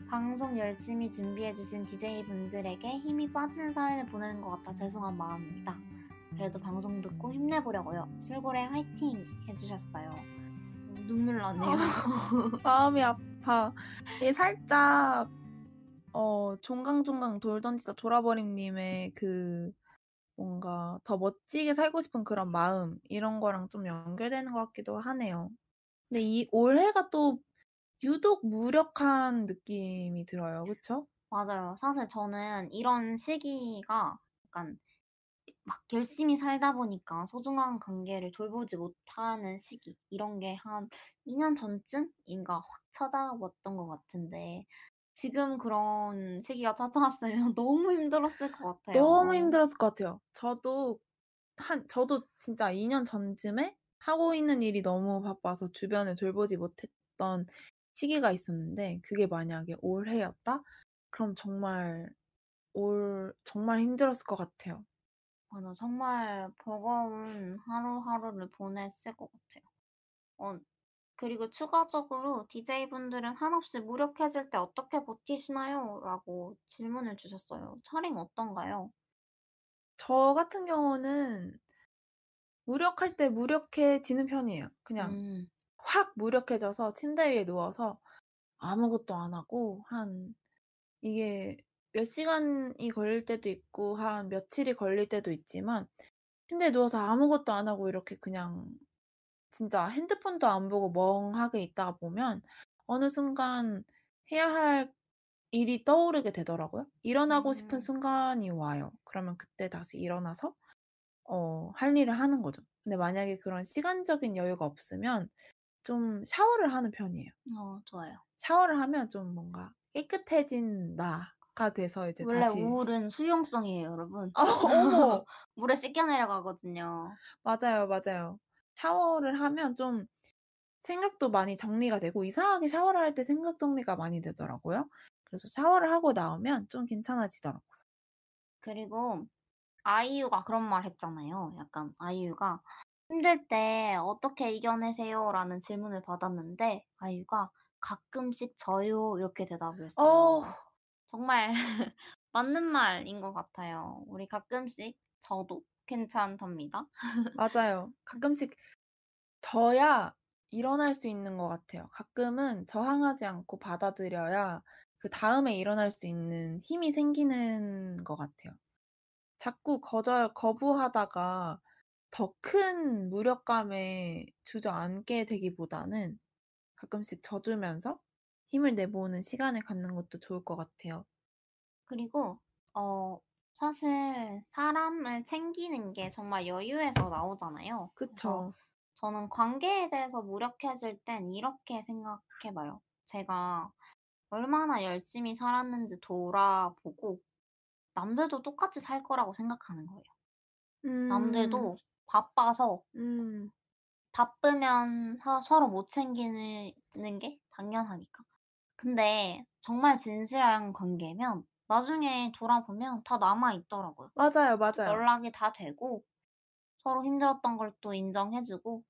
방송 열심히 준비해주신 DJ분들에게 힘이 빠지는 사연을 보내는 것 같아 죄송한 마음입니다. 그래도 방송 듣고 힘내보려고요. 술고래 화이팅 해주셨어요. 눈물 나네요. 마음이 아파. 이게 살짝 어 종강종강 돌 던지다 돌아버림님의 그 뭔가 더 멋지게 살고 싶은 그런 마음 이런 거랑 좀 연결되는 것 같기도 하네요. 근데 이 올해가 또 유독 무력한 느낌이 들어요. 그쵸? 맞아요. 사실 저는 이런 시기가 약간 막 열심히 살다 보니까 소중한 관계를 돌보지 못하는 시기 이런 게 한 2년 전쯤인가 확 찾아왔던 것 같은데 지금 그런 시기가 찾아왔으면 너무 힘들었을 것 같아요. 너무 힘들었을 것 같아요. 저도 한 저도 진짜 2년 전쯤에 하고 있는 일이 너무 바빠서 주변을 돌보지 못했던 시기가 있었는데 그게 만약에 올해였다? 그럼 정말 올 정말 힘들었을 것 같아요. 맞아, 정말 버거운 하루하루를 보냈을 것 같아요. 어, 그리고 추가적으로 DJ분들은 한없이 무력해질 때 어떻게 버티시나요? 라고 질문을 주셨어요. 차링 어떤가요? 저 같은 경우는 무력할 때 무력해지는 편이에요. 그냥 음, 확 무력해져서 침대 위에 누워서 아무것도 안 하고 한 이게 몇 시간이 걸릴 때도 있고 한 며칠이 걸릴 때도 있지만 침대에 누워서 아무것도 안 하고 이렇게 그냥 진짜 핸드폰도 안 보고 멍하게 있다가 보면 어느 순간 해야 할 일이 떠오르게 되더라고요. 일어나고 싶은 음. 순간이 와요. 그러면 그때 다시 일어나서 어, 할 일을 하는 거죠. 근데 만약에 그런 시간적인 여유가 없으면 좀 샤워를 하는 편이에요. 어, 좋아요. 샤워를 하면 좀 뭔가 깨끗해진 나 가 돼서 이제 원래 다시 우울은 수용성이에요, 여러분. 아, 어머 물에 씻겨 내려가거든요. 맞아요 맞아요 샤워를 하면 좀 생각도 많이 정리가 되고 이상하게 샤워를 할 때 생각 정리가 많이 되더라고요 그래서 샤워를 하고 나오면 좀 괜찮아지더라고요 그리고 아이유가 그런 말 했잖아요. 약간 아이유가 "힘들 때 어떻게 이겨내세요?"라는 질문을 받았는데 아이유가 "가끔씩 져요." 이렇게 대답을 했어요. 어. 정말 맞는 말인 것 같아요. 우리 가끔씩 져도 괜찮답니다. 맞아요. 가끔씩 져야 일어날 수 있는 것 같아요. 가끔은 저항하지 않고 받아들여야 그 다음에 일어날 수 있는 힘이 생기는 것 같아요. 자꾸 거절 거부하다가 더 큰 무력감에 주저앉게 되기보다는 가끔씩 져주면서 힘을 내보는 시간을 갖는 것도 좋을 것 같아요. 그리고 어 사실 사람을 챙기는 게 정말 여유에서 나오잖아요. 그래서 그쵸. 저는 관계에 대해서 무력해질 땐 이렇게 생각해 봐요. 제가 얼마나 열심히 살았는지 돌아보고 남들도 똑같이 살 거라고 생각하는 거예요. 음. 남들도 바빠서 음. 바쁘면 서 서로 못 챙기는 게 당연하니까. 근데 정말 진실한 관계면 나중에 돌아보면 다 남아 있더라고요. 맞아요, 맞아요. 연락이 다 되고 서로 힘들었던 걸 또 인정해 주고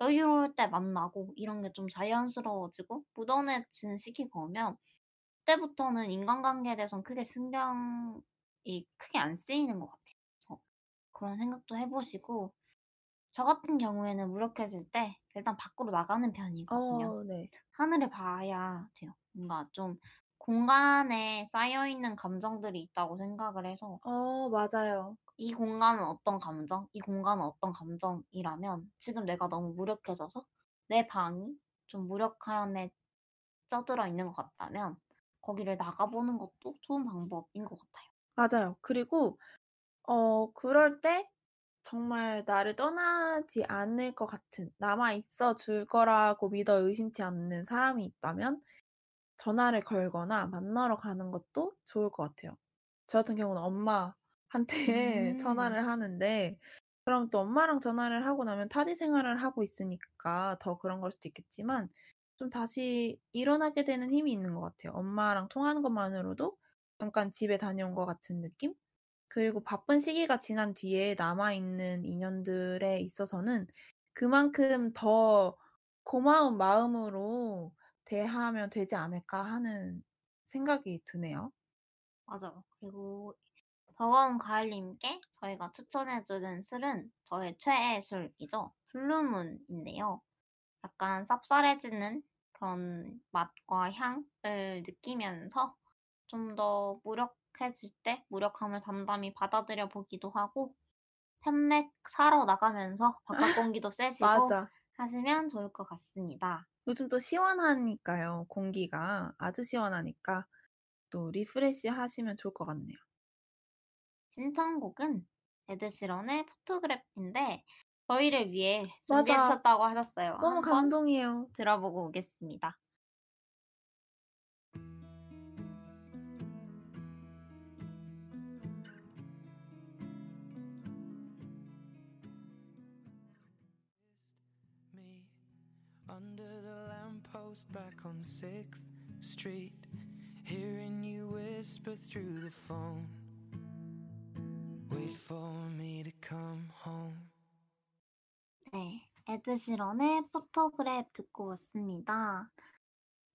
여유로울 때 만나고 이런 게 좀 자연스러워지고 묻어내지는 시기가 오면 그때부터는 인간관계에 대해선 크게 신경이 크게 안 쓰이는 것 같아요. 그래서 그런 생각도 해 보시고 저 같은 경우에는 무력해질 때 일단 밖으로 나가는 편이거든요. 어 네. 하늘을 봐야 돼요. 뭔가 좀 공간에 쌓여 있는 감정들이 있다고 생각을 해서 어 맞아요. 이 공간은 어떤 감정, 이 공간은 어떤 감정이라면 지금 내가 너무 무력해져서 내 방이 좀 무력함에 쩌들어 있는 것 같다면 거기를 나가보는 것도 좋은 방법인 것 같아요. 맞아요. 그리고 어 그럴 때 정말 나를 떠나지 않을 것 같은 남아 있어 줄 거라고 믿어 의심치 않는 사람이 있다면 전화를 걸거나 만나러 가는 것도 좋을 것 같아요. 저 같은 경우는 엄마한테 음. 전화를 하는데 그럼 또 엄마랑 전화를 하고 나면 타지 생활을 하고 있으니까 더 그런 걸 수도 있겠지만 좀 다시 일어나게 되는 힘이 있는 것 같아요. 엄마랑 통하는 것만으로도 잠깐 집에 다녀온 것 같은 느낌? 그리고 바쁜 시기가 지난 뒤에 남아있는 인연들에 있어서는 그만큼 더 고마운 마음으로 대하면 되지 않을까 하는 생각이 드네요. 맞아요. 그리고 버거운 가을님께 저희가 추천해 주는 술은 저의 최애 술이죠. 블루문인데요. 약간 쌉쌀해지는 그런 맛과 향을 느끼면서 좀 더 무력해질 때 무력함을 담담히 받아들여 보기도 하고 편맥 사러 나가면서 바깥 공기도 쐬시고. 하시면 좋을 것 같습니다. 요즘 또 시원하니까요. 공기가 아주 시원하니까 또 refresh 하시면 좋을 것 같네요. 신청곡은 에드시런의 Photograph인데 저희를 위해 맞아. 준비해 주셨다고 하셨어요. 너무 한번 감동이에요. 들어보고 오겠습니다. Under the lamppost back on 6th Street, hearing you whisper through the phone. Wait for me to come home. 네, 에드시런의 포토그래프 듣고 왔습니다.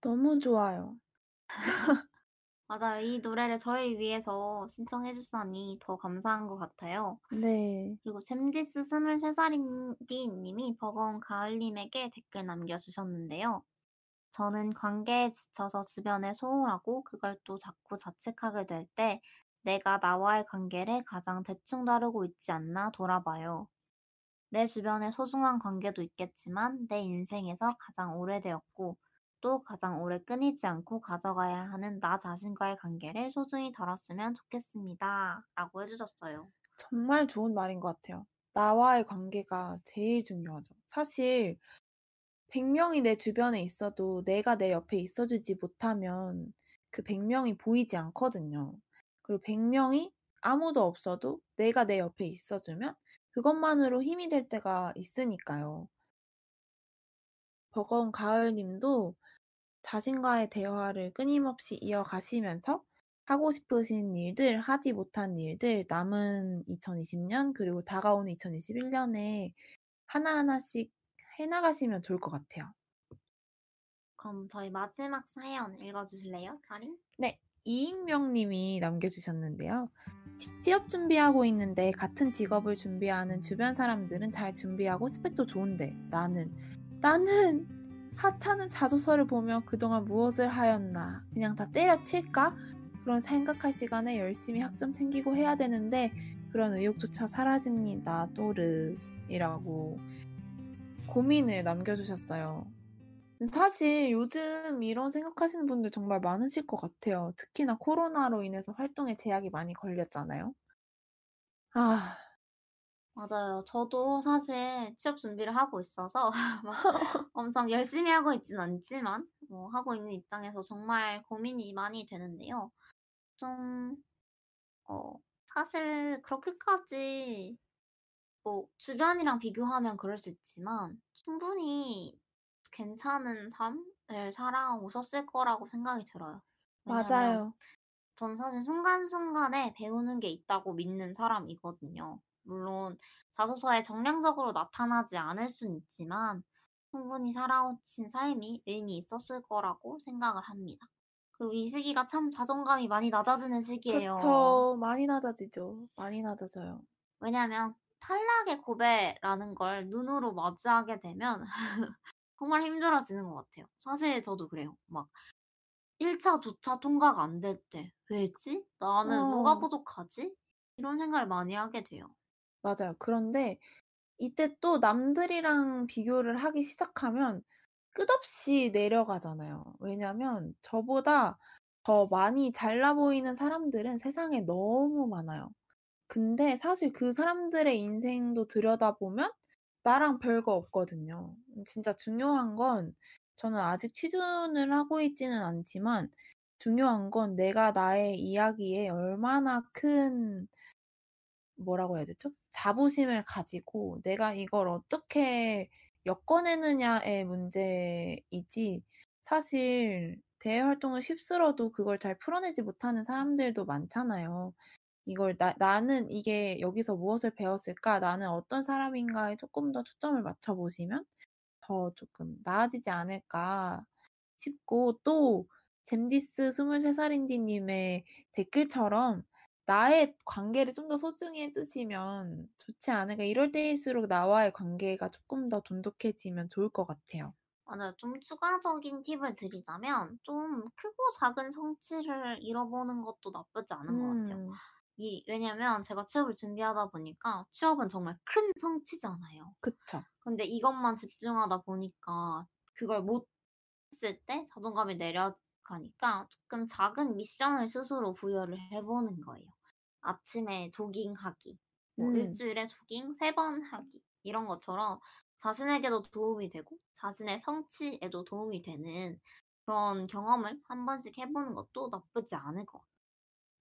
너무 좋아요. 맞아요. 이 노래를 저희 위해서 신청해 주셨으니 더 감사한 것 같아요. 네. 그리고 잼디스 23살인 님이 버거운 가을님에게 댓글 남겨주셨는데요. 저는 관계에 지쳐서 주변에 소홀하고 그걸 또 자꾸 자책하게 될 때 내가 나와의 관계를 가장 대충 다루고 있지 않나 돌아봐요. 내 주변에 소중한 관계도 있겠지만 내 인생에서 가장 오래되었고 또 가장 오래 끊이지 않고 가져가야 하는 나 자신과의 관계를 소중히 다뤘으면 좋겠습니다. 라고 해주셨어요. 정말 좋은 말인 것 같아요. 나와의 관계가 제일 중요하죠. 사실 100명이 내 주변에 있어도 내가 내 옆에 있어주지 못하면 그 100명이 보이지 않거든요. 그리고 100명이 아무도 없어도 내가 내 옆에 있어주면 그것만으로 힘이 될 때가 있으니까요. 버거운 가을님도 자신과의 대화를 끊임없이 이어가시면서 하고 싶으신 일들, 하지 못한 일들, 남은 2020년, 그리고 다가오는 2021년에 하나하나씩 해 나가시면 좋을 것 같아요. 그럼 저희 마지막 사연 읽어주실래요, 카린? 네. 이익명 님이 남겨주셨는데요. 취업 준비하고 있는데 같은 직업을 준비하는 주변 사람들은 잘 준비하고 스펙도 좋은데 나는 나는 하찮은 자소서를 보며 그동안 무엇을 하였나 그냥 다 때려칠까? 그런 생각할 시간에 열심히 학점 챙기고 해야 되는데 그런 의욕조차 사라집니다. 또르이라고 고민을 남겨주셨어요. 사실 요즘 이런 생각하시는 분들 정말 많으실 것 같아요. 특히나 코로나로 인해서 활동에 제약이 많이 걸렸잖아요. 아, 맞아요. 저도 사실 취업 준비를 하고 있어서 막 엄청 열심히 하고 있진 않지만 뭐 하고 있는 입장에서 정말 고민이 많이 되는데요. 좀 어, 사실 그렇게까지 뭐 주변이랑 비교하면 그럴 수 있지만 충분히 괜찮은 삶을 살아오셨을 거라고 생각이 들어요. 맞아요. 전 사실 순간순간에 배우는 게 있다고 믿는 사람이거든요. 물론 자소서에 정량적으로 나타나지 않을 순 있지만 충분히 살아오신 삶이 의미 있었을 거라고 생각을 합니다. 그리고 이 시기가 참 자존감이 많이 낮아지는 시기예요. 그쵸. 많이 낮아지죠. 많이 낮아져요. 왜냐면 탈락의 고배라는 걸 눈으로 맞이하게 되면 정말 힘들어지는 것 같아요. 사실 저도 그래요. 막 1차, 2차 통과가 안 될 때, 왜지? 나는 뭐가 어, 부족하지? 이런 생각을 많이 하게 돼요. 맞아요. 그런데 이때 또 남들이랑 비교를 하기 시작하면 끝없이 내려가잖아요. 왜냐면 저보다 더 많이 잘나 보이는 사람들은 세상에 너무 많아요. 근데 사실 그 사람들의 인생도 들여다보면 나랑 별거 없거든요. 진짜 중요한 건 저는 아직 취준을 하고 있지는 않지만 중요한 건 내가 나의 이야기에 얼마나 큰 뭐라고 해야 되죠? 자부심을 가지고 내가 이걸 어떻게 엮어내느냐의 문제이지 사실 대외 활동을 휩쓸어도 그걸 잘 풀어내지 못하는 사람들도 많잖아요. 이걸 나, 나는 이게 여기서 무엇을 배웠을까? 나는 어떤 사람인가에 조금 더 초점을 맞춰 보시면 더 조금 나아지지 않을까 싶고 또 잼디스 23살인디님의 댓글처럼 나의 관계를 좀 더 소중히 해주시면 좋지 않을까. 이럴 때일수록 나와의 관계가 조금 더 돈독해지면 좋을 것 같아요. 맞아요. 좀 추가적인 팁을 드리자면 좀 크고 작은 성취를 잃어보는 것도 나쁘지 않은 것 같아요. 음, 이, 왜냐면 제가 취업을 준비하다 보니까 취업은 정말 큰 성취잖아요. 그쵸. 근데 이것만 집중하다 보니까 그걸 못 했을 때 자존감이 내려가니까 조금 작은 미션을 스스로 부여를 해보는 거예요. 아침에 조깅하기, 뭐 음, 일주일에 조깅 세 번 하기 이런 것처럼 자신에게도 도움이 되고 자신의 성취에도 도움이 되는 그런 경험을 한 번씩 해보는 것도 나쁘지 않을 것 같아요.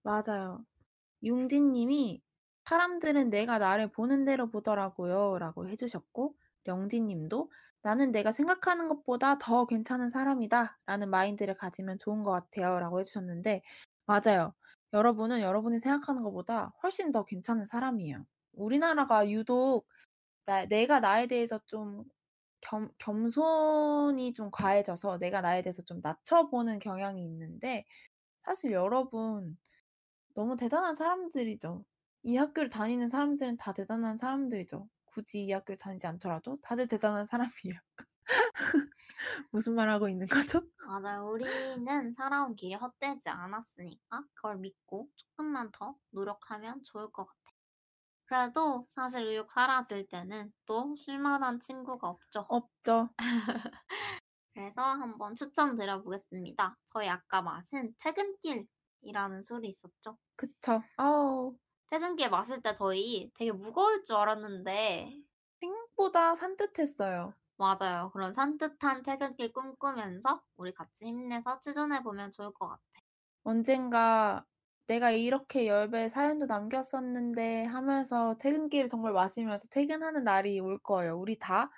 맞아요. 융디님이 사람들은 내가 나를 보는 대로 보더라고요. 라고 해주셨고, 영디님도 나는 내가 생각하는 것보다 더 괜찮은 사람이다. 라는 마인드를 가지면 좋은 것 같아요. 라고 해주셨는데, 맞아요. 여러분은 여러분이 생각하는 것보다 훨씬 더 괜찮은 사람이에요. 우리나라가 유독 나, 내가 나에 대해서 좀 겸, 겸손이 좀 과해져서 내가 나에 대해서 좀 낮춰보는 경향이 있는데, 사실 여러분, 너무 대단한 사람들이죠. 이 학교를 다니는 사람들은 다 대단한 사람들이죠. 굳이 이 학교를 다니지 않더라도 다들 대단한 사람이에요. 무슨 말 하고 있는 거죠? 맞아요. 우리는 살아온 길이 헛되지 않았으니까 그걸 믿고 조금만 더 노력하면 좋을 것 같아요. 그래도 사실 의욕 사라질 때는 또 쓸만한 친구가 없죠. 없죠. 그래서 한번 추천드려보겠습니다. 저희 아까 마신 퇴근길이라는 술이 있었죠. 그쵸. 아우, 퇴근길 마실 때 저희 되게 무거울 줄 알았는데 생각보다 산뜻했어요. 맞아요. 그런 산뜻한 퇴근길 꿈꾸면서 우리 같이 힘내서 취준해보면 좋을 것 같아요. 언젠가 내가 이렇게 열배 사연도 남겼었는데 하면서 퇴근길을 정말 마시면서 퇴근하는 날이 올 거예요. 우리 다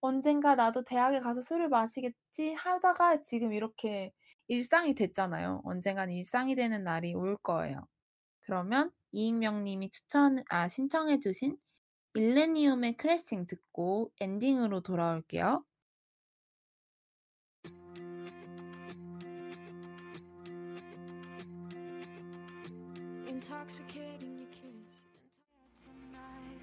언젠가 나도 대학에 가서 술을 마시겠지 하다가 지금 이렇게 일상이 됐잖아요. 언젠간 일상이 되는 날이 올 거예요. 그러면 이익명님이 추천, 아, 신청해주신 일레니움의 크래싱 듣고 엔딩으로 돌아올게요. Intoxicating your kiss tonight.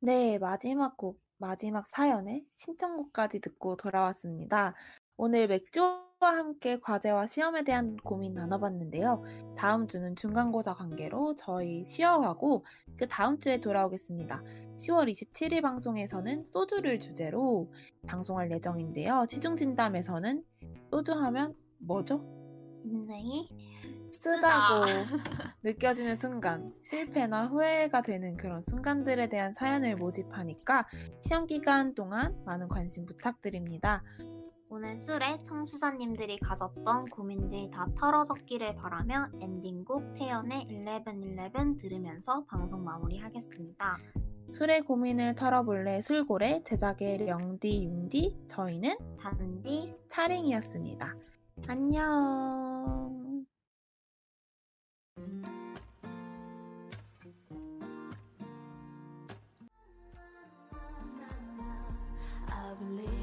네, 마지막 곡, 마지막 사연의 신청곡까지 듣고 돌아왔습니다. 오늘 맥주와 함께 과제와 시험에 대한 고민 나눠봤는데요. 다음 주는 중간고사 관계로 저희 쉬어가고 그 다음 주에 돌아오겠습니다. 10월 27일 방송에서는 소주를 주제로 방송할 예정인데요. 최종 진담에서는 소주 하면 뭐죠? 인생이 쓰다고 느껴지는 순간, 실패나 후회가 되는 그런 순간들에 대한 사연을 모집하니까 시험 기간 동안 많은 관심 부탁드립니다. 오늘 술에 청수자님들이 가졌던 고민들이 다 털어졌기를 바라며 엔딩곡 태연의 1111 들으면서 방송 마무리하겠습니다. 술의 고민을 털어볼래 술고래 제작의 영디 융디 저희는 단디 차링이었습니다. 안녕. Believe